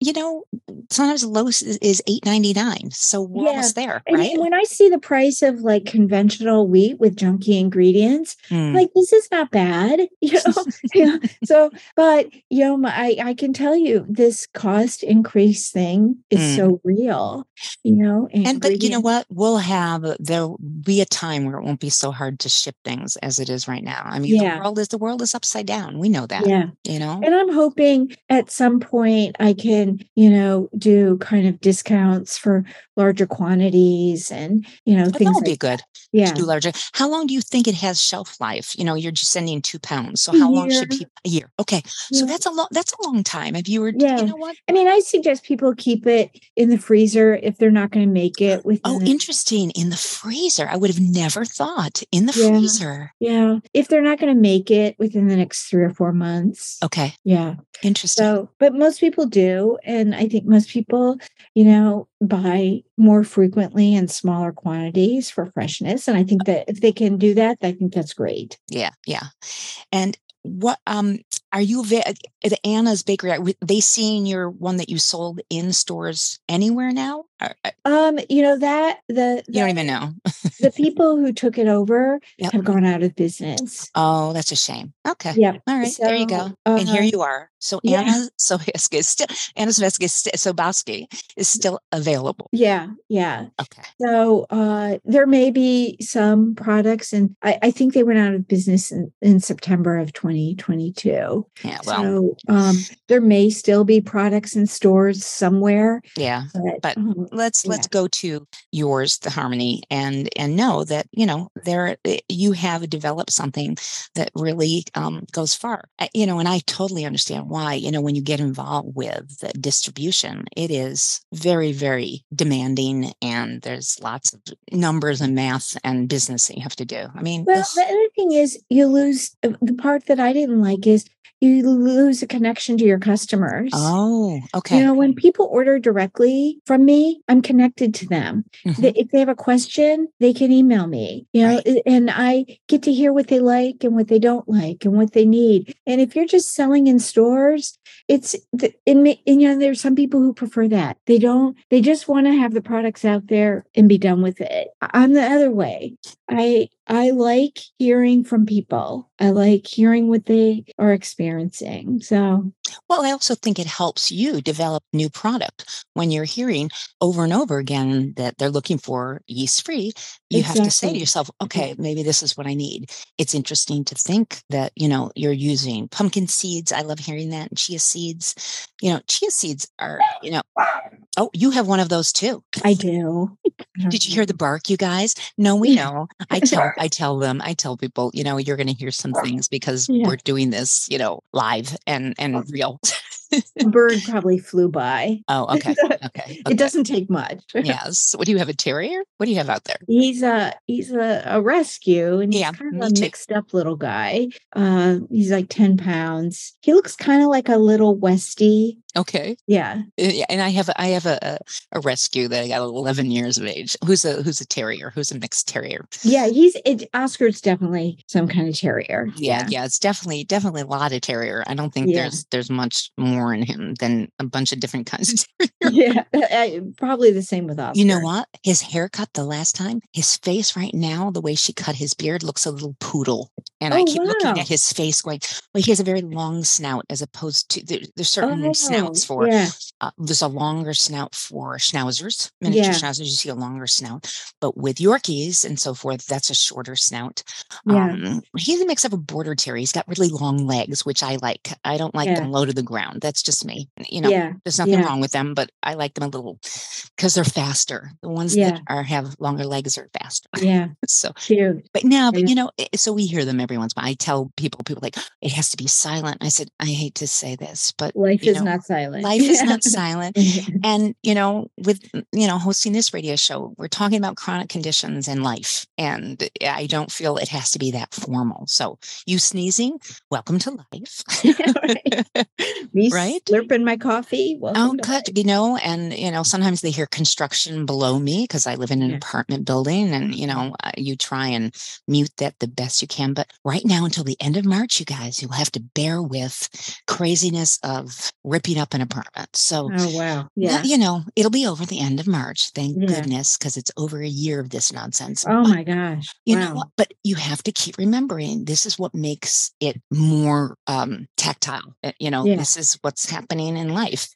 you know, sometimes the lowest is, is eight ninety nine. So we're Yeah. almost there, And right? when I see the price of like conventional wheat with junky ingredients, Mm, like this is not bad (laughs) you know (laughs) Yeah. so but you know I, I can tell you this cost increase thing is Mm. so real you know and but you know what? We'll have there'll be a time where it won't be so hard to ship things as it is right now. I mean, Yeah. the world is the world is upside down. We know that. yeah You know. and i'm hoping at some point i can you know do kind of discounts for larger quantities and you know But that things would be like good. yeah to do larger. How long do you think it has shelf life? You know, you're just sending two pounds. So how long should people a year? Okay. So Yeah. that's a long that's a long time. If you were Yeah. you know what? i mean i suggest people keep it in the freezer if they're not going to make it with Oh, the interesting. In the freezer. I would have never thought. In the freezer. yeah if they're not going to make it within the next three or four months Okay. yeah Interesting. So, but most people do. And I think most people, you know, buy more frequently in smaller quantities for freshness. And I think that if they can do that, I think that's great. yeah. Yeah. And what um are you ava- the Anna's Bakery? Are they seeing your one that you sold in stores anywhere now? Uh, Um, you know, that the you don't even know. the (laughs) people who took it over Yep. have gone out of business. Oh, that's a shame. Okay. Yep. All right, there you go. So, and here uh, you are. So yeah. Anna (laughs) Sobieski is still Anna Sobieski Sobowski is still available. Yeah, yeah. Okay. So uh, there may be some products, and I, I think they went out of business in, in September of 2022. Yeah. Well. so um, there may still be products in stores somewhere, yeah. but, But um, Let's let's go to yours, the harmony, and and know that you know there eh, you have developed something that really um, goes far. You know, and I totally understand why. You know, when you get involved with the distribution, it is very very demanding, and there's lots of numbers and math and business that you have to do. I mean, well, this- the other thing is you lose uh, the part that I didn't like is you lose a connection to your customers. oh, okay. You know, when people order directly from me, I'm connected to them. Mhm. If they have a question, they can email me, you know, Right. and I get to hear what they like and what they don't like and what they need. And if you're just selling in stores, it's, may, and, you know, there's some people who prefer that. They don't, they just want to have the products out there and be done with it. I'm the other way. I, I like hearing from people. I like hearing what they are experiencing. So, Well, I also think it helps you develop new product when you're hearing over and over again that they're looking for yeast free. You have to say to yourself, mm-hmm. okay, maybe this is what I need. It's interesting to think that, you know, you're using pumpkin seeds. I love hearing that. And chia seeds. You know, chia seeds are, you know, oh, you have one of those too. I do. (laughs) Did you hear the (laughs) bark, you guys? No, we (laughs) know. I tell I tell them, I tell people, you know, you're gonna hear some things because Yeah. we're doing this, you know, live and and real. A (laughs) bird probably flew by. Oh, okay. (laughs) Okay. okay. It doesn't take much. (laughs) Yes. What do you have? A terrier? What do you have out there? He's a he's a, a rescue and he's Yeah, kind of a too. mixed up little guy. Uh, he's like 10 pounds. He looks kind of like a little Westie. Okay. Yeah. Uh, Yeah, and I have a, I have a, a rescue that I got 11 years of age. Who's a who's a terrier? Who's a mixed terrier? Yeah. He's it, Oscar's definitely some kind of terrier. Yeah, yeah, it's definitely definitely a lot of terrier. I don't think Yeah. there's there's much more in him than a bunch of different (laughs) kinds of (laughs) terrier. (laughs) Yeah. uh, Probably the same with Oscar. You know what? His haircut the last time, his face right now, the way she cut his beard looks a little poodle. And I Oh, keep looking at his face going, well, he has a very long snout as opposed to there, there's certain Oh. snouts snouts for yeah. uh, there's a longer snout for schnauzers, miniature Yeah. schnauzers. You see a longer snout, but with Yorkies and so forth, that's a shorter snout. Yeah. Um, he's a mix of a border terrier. He's got really long legs, which I like. I don't like Yeah. them low to the ground. That's just me. You know, yeah. there's nothing wrong with them, but I like them a little because they're faster. The ones that are have longer legs are faster. Yeah. (laughs) So, Cute. but now, but you know, so we hear them every once in a while. I tell people, people like it has to be silent. I said, I hate to say this, but Life is know, not silent. Life is not silent. silent. (laughs) And you know, with you know, hosting this radio show, we're talking about chronic conditions in life, and I don't feel it has to be that formal. So, you sneezing, welcome to life. (laughs) Me (laughs) Right? slurping my coffee. Oh, good. You know, and you know, sometimes they hear construction below me because I live in an Yeah. apartment building, and you know, uh, you try and mute that the best you can. But right now, until the end of March, you guys, you'll have to bear with craziness of ripping up an apartment. So. Oh wow. yeah. You know, it'll be over the end of March. Thank Yeah. goodness, because it's over a year of this nonsense. Oh But my gosh. you wow. know? But you have to keep remembering this is what makes it more um, tactile. Uh, You know, Yeah. this is what's happening in life.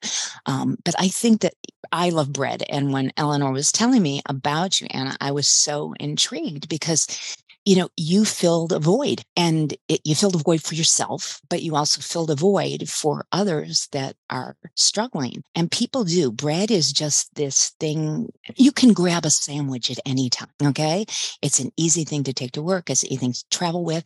Um, but I think that I love bread. And when Eleanor was telling me about you, Anna, I was so intrigued because you know, you filled a void and it, you filled a void for yourself, but you also filled a void for others that are struggling. And people do. Bread is just this thing. You can grab a sandwich at any time. Okay. It's an easy thing to take to work. It's an easy thing to travel with.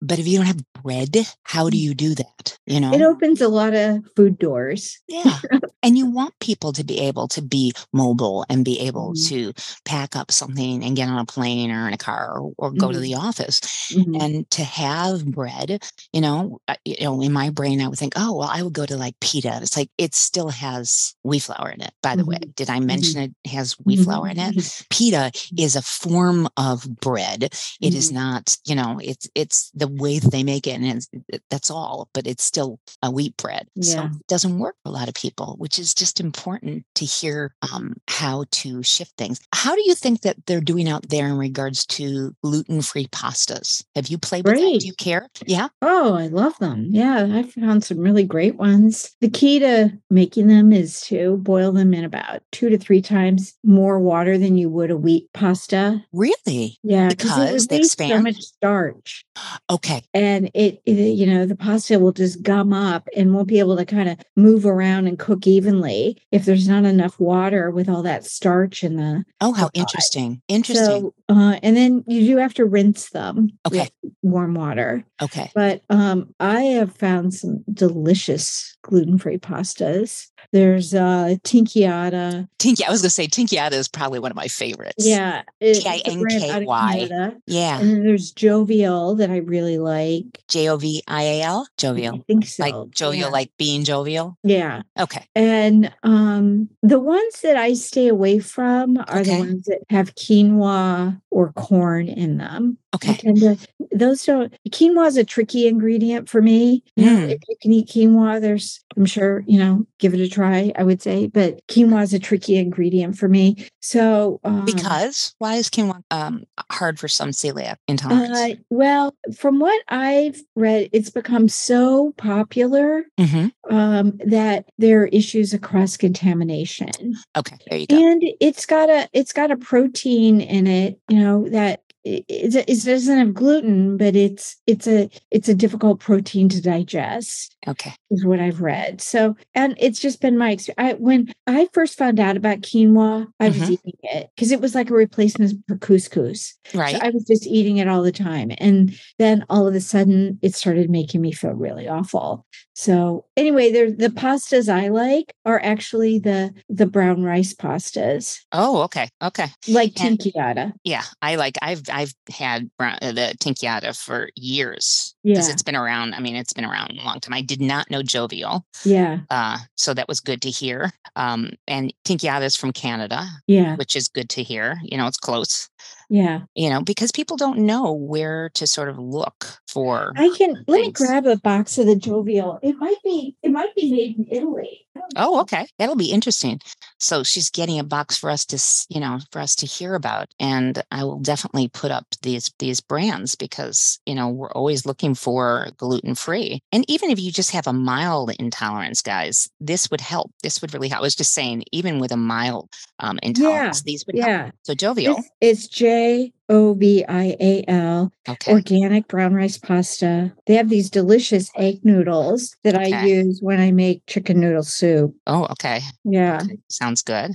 But if you don't have bread, how do you do that? You know? It opens a lot of food doors. Yeah. (laughs) and you want people to be able to be mobile and be able Mhm. to pack up something and get on a plane or in a car or, or go to Mhm. the office Mhm. and to have bread, you know, you know, in my brain, I would think, oh, well, I would go to like It's like it still has wheat flour in it. By the way, did I mention it has wheat flour in it? Mhm. Pita is a form of bread. It is Mhm. not, you know, it's it's the way that they make it, and that's all. But it's still a wheat bread, so it doesn't work for a lot of people, which is just important to hear um, how to shift things. How do you think that they're doing out there in regards to gluten-free pastas? Have you played with that? Do you care? Yeah. Oh, I love them. Yeah, I found some really great ones. The key to making them is to boil them in about two to three times more water than you would a wheat pasta. Really? Yeah, Because they releases so expand? much starch, Okay. and it, it, you know, the pasta will just gum up and won't be able to kind of move around and cook evenly if there's not enough water with all that starch in the. Oh, how God. interesting. Interesting. So, uh, and then you do have to rinse them Okay. with warm water. okay. But um, I have found some delicious gluten-free pastas. There's uh Tinkyada. Tinky. I was going to say Tinkyada is probably one of my favorites. Yeah. a brand out of T-I-N-K-Y. Yeah. And then there's Jovial that I really like. J O V I A L. I Jovial. think so. Like jovial, yeah. like being jovial. yeah. Okay. And um the ones that I stay away from are Okay. the ones that have quinoa or corn in them. Okay. to those don't quinoa is a tricky ingredient for me. Mm. if you can eat quinoa, there's I'm sure, you know, give it a try, I would say. But quinoa is a tricky ingredient for me. So um, Because why is quinoa um, hard for some celiac intolerance? uh, well, from what I've read, it's become so popular hmm um, that there are issues across contamination. Okay. There you go. and it's got a it's got a protein in it you know that it, it, doesn't have gluten but it's it's a it's a difficult protein to digest Okay. is what i've read so and it's just been my experience I, when i first found out about quinoa i was Mhm. eating it because it was like a replacement for couscous Right. so i was just eating it all the time and then all of a sudden it started making me feel really awful so anyway there the pastas i like are actually the the brown rice pastas oh, okay. Okay. like And- Tinkyada Yeah. I like. I've I've had brown, uh, the Tinkyada for years because yeah it's been around. I mean, it's been around a long time. I did not know jovial. yeah Uh, so that was good to hear. Um, and Tinkyada is from Canada, yeah which is good to hear. You know, it's close. Yeah. You know, because people don't know where to sort of look for. I can let me grab a box of the jovial. It might be it might be made in Italy. Oh, okay. That'll be interesting. So she's getting a box for us to, you know, for us to hear about. And I will definitely put up these these brands because, you know, we're always looking for gluten free. And even if you just have a mild intolerance, guys, this would help. This would really help. I was just saying, even with a mild um, intolerance, these would help. Yeah. So jovial. It's, it's J O V I A L Okay. organic brown rice pasta. They have these delicious egg noodles that I use when I make chicken noodle soup. Oh, okay. Yeah. Sounds good.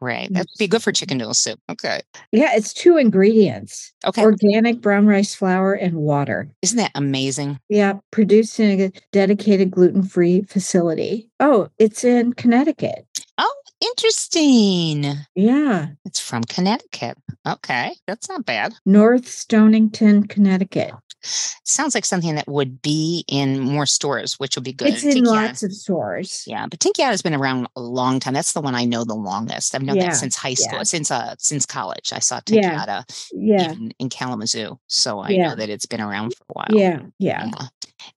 Great. That'd be good for chicken noodle soup. Okay. Yeah, it's two ingredients. Okay. Organic brown rice flour and water. Isn't that amazing? Yeah, produced in a dedicated gluten-free facility. Oh, it's in Connecticut. Interesting. Yeah, It's from Connecticut. Okay. That's not bad. North Stonington, Connecticut. Sounds like something that would be in more stores, which would be good. It's in Tinkyada- lots of stores. Yeah, but Tinkyada has been around a long time. That's the one I know the longest. I've known Yeah, that since high school, yeah. since uh since college. I saw Yeah, Yeah, even in Kalamazoo, so I Yeah. know that it's been around for a while. yeah, yeah.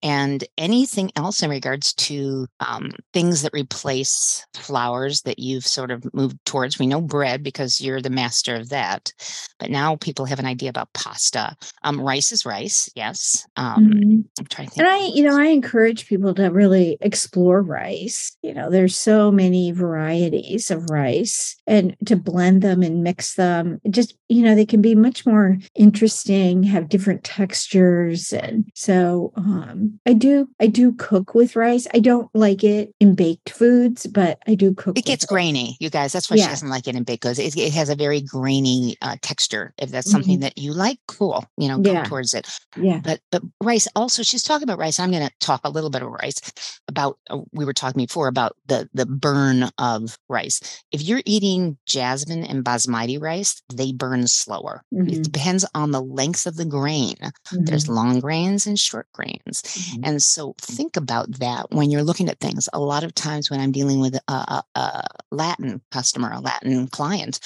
And anything else in regards to um, things that replace flours that you've sort of moved towards? We know bread because you're the master of that, but now people have an idea about pasta. Um, rice is rice, yes. Um, Mhm. I'm trying to think. And I, you know, I encourage people to really explore rice. You know, there's so many varieties of rice and to blend them and mix them. Just, you know, they can be much more interesting, have different textures. And so um I do I do cook with rice. I don't like it in baked foods, but I do cook It gets it. grainy, you guys. That's why she doesn't like it in baked goods. It, it has a very grainy uh, texture. If that's something that you like, cool. You know, go Yeah. towards it. Yeah. But but rice also. She's talking about rice. I'm going to talk a little bit of rice. About uh, we were talking before about the the burn of rice. If you're eating jasmine and basmati rice, they burn slower. It Mhm. depends on the length of the grain. There's Mhm. long grains and short grains. Mhm. And so think about that when you're looking at things. A lot of times when I'm dealing with a, a, Latin customer, a Latin client,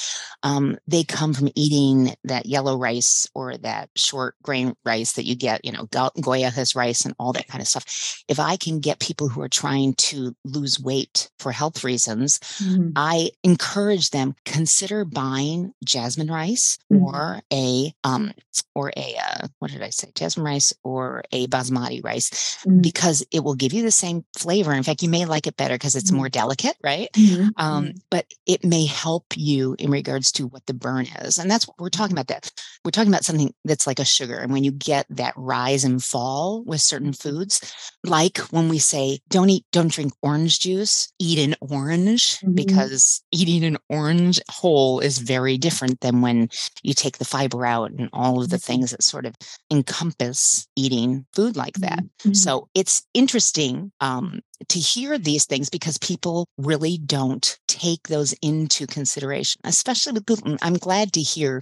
um, they come from eating that yellow rice or that short grain rice that you get, you know, Go- Goya has rice and all that kind of stuff. If I can get people who are trying to lose weight for health reasons, Mhm. I encourage them consider buying jasmine rice Mhm. or a um or a uh, what did I say jasmine rice or a basmati rice Mhm. because it will give you the same flavor. In fact, you may like it better because it's Mhm. more delicate, right? Mhm. Um, but it may help you in regards to what the burn is. And that's what we're talking about. That we're talking about something that's like a sugar. And when you get that rise and fall with certain foods, like when we say don't eat, don't drink orange juice, eat an orange, Mhm. because eating an orange whole is very different than when you take the fiber out and all of the Mhm. things that sort of encompass eating food like that. Mhm. So it's interesting um, to hear these things because people really don't take those into consideration, especially with gluten. I'm glad to hear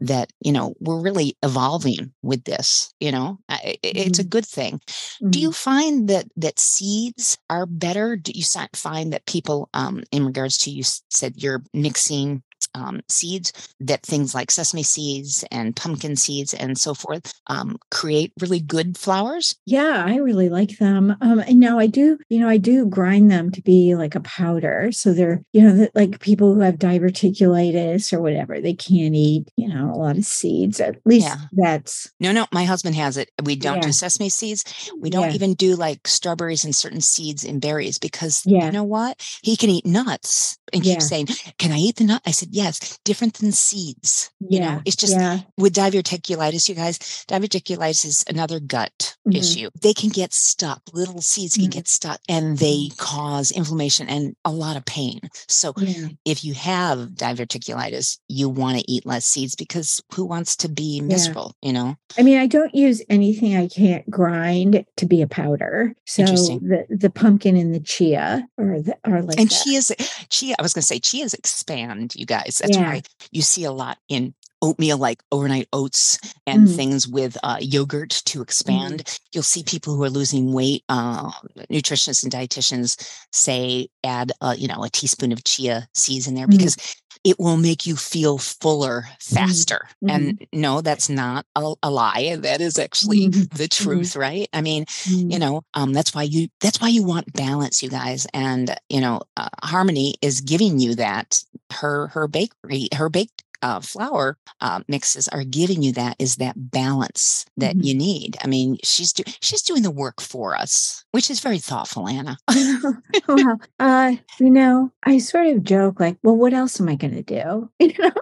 that, you know, we're really evolving with this, you know, it's a good thing. Do Mhm. you find that that seeds are better? Do you find that people, um, in regards to you said you're mixing um, seeds, that things like sesame seeds and pumpkin seeds and so forth um, create really good flours? Yeah, I really like them. Um, and now I do, you know, I do grind them to be like a powder. So they're, you know, that like people who have diverticulitis or whatever, they can't eat, you know, a lot of seeds. At least Yeah. that's No, no, my husband has it. We don't Yeah. do sesame seeds. We don't Yeah. even do like strawberries and certain seeds and berries because Yeah. you know what? He can eat nuts and Yeah. keep saying, Can I eat the nut? I said, Yes, different than seeds. You know, it's just yeah. with diverticulitis, you guys, diverticulitis is another gut Mhm. issue. They can get stuck. Little seeds can Mhm. get stuck and they cause inflammation and a lot of pain. So Yeah. if you have diverticulitis, you want to eat less seeds because who wants to be miserable, you know? I mean, I don't use anything I can't grind to be a powder. So the the pumpkin and the chia are the, are like and that. chia's chia i was going to say chia's expand you guys that's Yeah. why you see a lot in oatmeal like overnight oats and Mhm. things with uh, yogurt to expand you'll see people who are losing weight uh, nutritionists and dietitians say add uh, you know a teaspoon of chia seeds in there Mhm. because it will make you feel fuller faster. Mhm. And no, that's not a, a lie. That is actually the truth, right? I mean, you know um, that's why you that's why you want balance you guys and you know uh, harmony is giving you that her her bakery her baked uh, flour uh, mixes are giving you that is that balance that Mhm. you need i mean she's do, she's doing the work for us which is very thoughtful anna (laughs) well, uh, you know, I sort of joke like, well, what else am I going to do? (laughs) You know,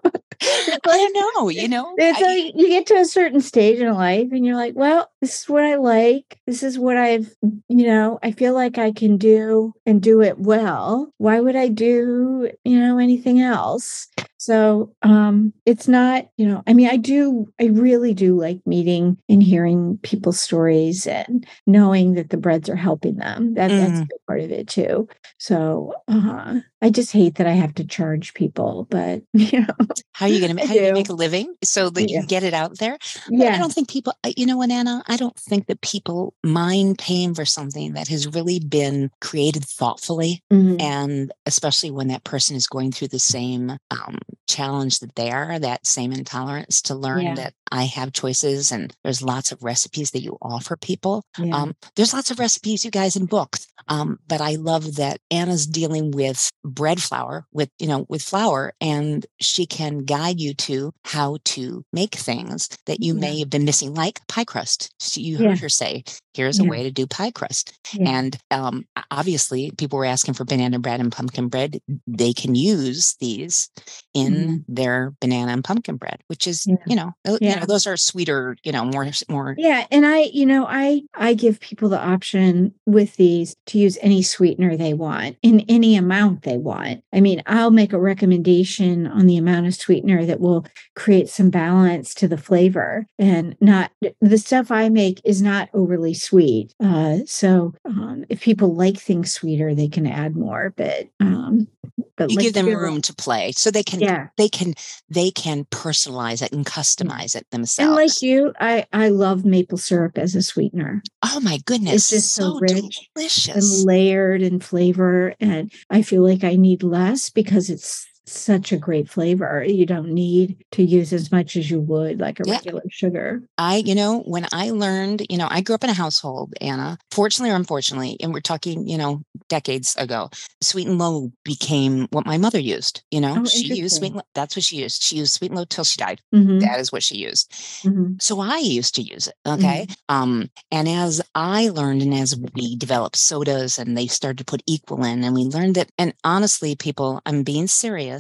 (laughs) i don't know you know It's like you get to a certain stage in life and you're like, well, this is what I like. This is what I've, you know, I feel like I can do and do it well. Why would I do, you know, anything else? So um it's not, you know, I mean, I do, I really do like meeting and hearing people's stories and knowing that the breads are helping them. That, That's a Mm. big part of it too. So uh, I just hate that I have to charge people, but (laughs) you know, how are you going to how do you make a living so that you can get it out there But I don't think people, uh, you know what, Anna? I don't think that people mind paying for something that has really been created thoughtfully. Mhm. And especially when that person is going through the same um, challenge that they are, that same intolerance to learn Yeah. that I have choices and there's lots of recipes that you offer people. Yeah. Um, there's lots of recipes, you guys, in books. Um, but I love that Anna's dealing with bread flour, with you know, with flour, and she can guide you to how to make things that you Yeah. may have been missing, like pie crust. She, you Yeah. heard her say, "Here's a Yeah. way to do pie crust." And um, obviously, people were asking for banana bread and pumpkin bread. They can use these in their banana and pumpkin bread, which is, you know, uh, you know, those are sweeter, you know, more more Yeah, and I, you know, I I give people the option with these to use any sweetener they want in any amount they want. I mean, I'll make a recommendation on the amount of sweetener that will create some balance to the flavor and not the stuff I make is not overly sweet. Uh, so um, if people like things sweeter, they can add more. But um, but you give them room to play so they can Yeah. they can they can personalize it and customize it themselves. And like you, I I love maple syrup as a sweetener. oh my goodness just so rich and delicious layered in flavor and i feel like i need less because it's such a great flavor you don't need to use as much as you would like a Yeah. regular sugar i you know when i learned you know i grew up in a household anna fortunately or unfortunately and we're talking you know decades ago sweet and low became what my mother used you know Oh, she used sweet and low that's what she used she used sweet and low till she died Mhm, that is what she used mhm, so I used to use it. Okay. Um, and as I learned and as we developed sodas and they started to put equal in, and we learned that, and honestly, people, I'm being serious.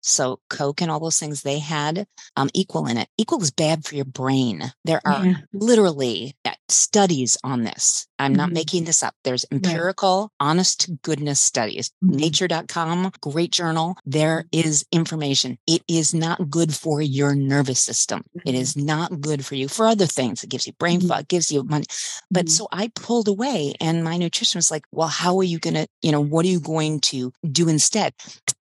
So Coke and all those things they had um, equal in it. Equal is bad for your brain. There are yeah literally studies on this. I'm not Mhm. making this up. There's empirical, honest to goodness studies. Mhm. Nature.com, great journal. There is information. It is not good for your nervous system. It Mhm. is not good for you for other things. It gives you brain Mhm. fog, gives you money. But so I pulled away and my nutrition was like, well, how are you going to, you know, what are you going to do instead?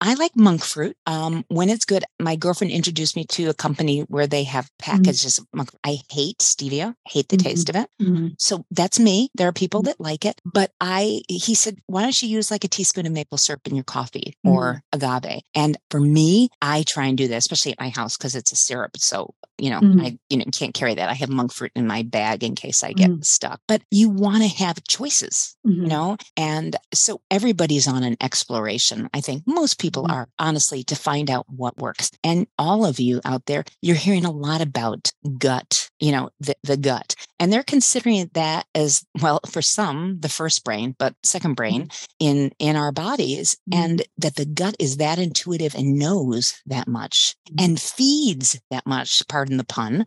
I like monk fruit. Um, when it's good, my girlfriend introduced me to a company where they have packages of monk. I hate stevia, hate the taste of it. Mhm, So that's me. There are people that like it, but I, he said, why don't you use like a teaspoon of maple syrup in your coffee or agave? And for me, I try and do that, especially at my house because it's a syrup. So, you know, Mhm. I, you know, can't carry that. I have monk fruit in my bag in case I get Mhm. stuck, but you want to have choices you mhm, know and so everybody's on an exploration i think most people Mhm. are honestly to find out what works and all of you out there you're hearing a lot about gut you know the, the gut and they're considering that as (laughs) well for some the first brain but second brain in in our bodies Mhm. and that the gut is that intuitive and knows that much and feeds that much pardon the pun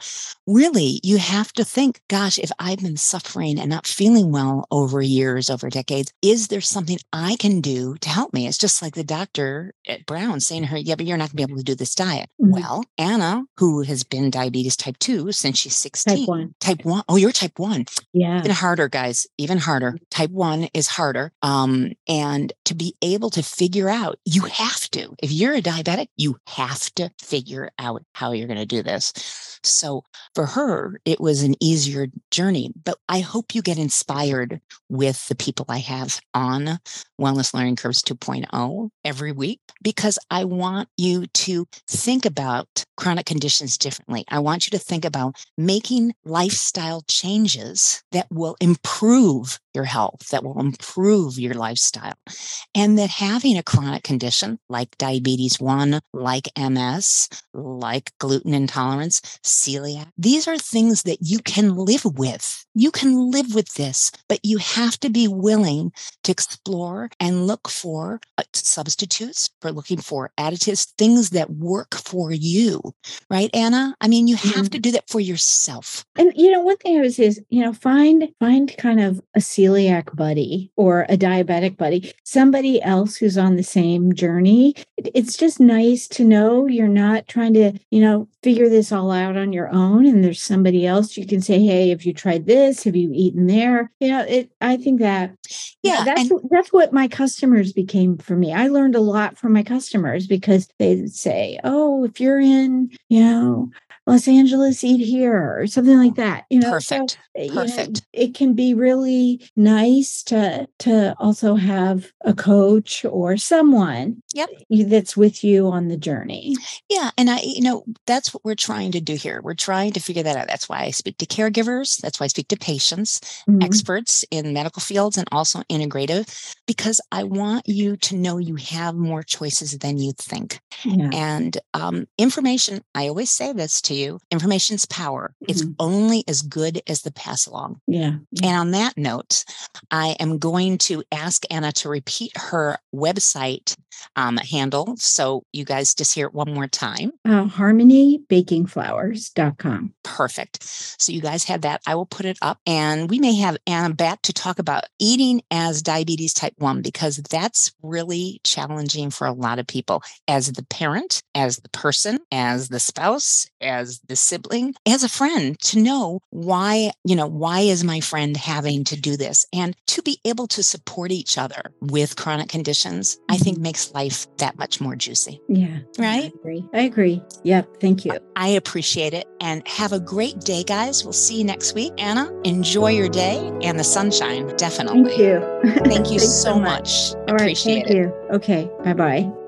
really you have to think gosh if i've been suffering and not feeling well over years over decades is there something i can do to help me it's just like the doctor at brown saying to her yeah but you're not going to be able to do this diet Mhm. well anna who has been diabetes type 2 since she's 16 type one type 1 oh you're type one. Yeah. Even harder, guys, even harder. Type one is harder. Um, and to be able to figure out, you have to, if you're a diabetic, you have to figure out how you're going to do this. So for her, it was an easier journey. But I hope you get inspired with the people I have on Wellness Learning Curves 2.0 every week because I want you to think about chronic conditions differently. I want you to think about making lifestyle changes that will improve your health, that will improve your lifestyle. And that having a chronic condition like diabetes 1, like MS, like gluten intolerance, celiac, these are things that you can live with. You can live with this, but you have to be willing to explore and look for uh, substitutes, for looking for additives, things that work for you. Right, Anna? I mean, you have mm-hmm. to do that for yourself. And you know, one thing I would say is, you know, find find kind of a celiac buddy or a diabetic buddy, somebody else who's on the same journey. It's just nice to know you're not trying to, you know, figure this all out on your own and there's somebody else you can say, "Hey, have you tried this? Have you eaten there?" You know, it I think that yeah, that's and- that's what my customers became for me. I learned a lot from my customers because they say, "Oh, if you're in, you know, Los Angeles, eat here, or something like that. You know, perfect. So, perfect. Know, it can be really nice to to also have a coach or someone yep. that's with you on the journey. Yeah, and I, you know, that's what we're trying to do here. We're trying to figure that out. That's why I speak to caregivers. That's why I speak to patients, mm-hmm. experts in medical fields, and also integrative, because I want you to know you have more choices than you think. Yeah. And um, information. I always say this to you information's power. Mm-hmm. It's only as good as the pass along. Yeah. And on that note, I am going to ask Anna to repeat her website um, handle. So you guys just hear it one more time. Uh, harmonybakingflours.com. Perfect. So you guys have that. I will put it up and we may have Anna back to talk about eating as diabetes type 1 because that's really challenging for a lot of people as the parent, as the person, as the spouse, as the sibling, as a friend to know why, you know, why is my friend having to do this? And to be able to support each other with chronic conditions. I think mm-hmm. makes life that much more juicy. Yeah. Right? I agree. I agree. Yep. Thank you. I appreciate it. And have a great day, guys. We'll see you next week. Anna, enjoy your day and the sunshine. Definitely. (laughs) Thank you. Thank you so much. much. All right. Thank it. you. Okay. Bye bye.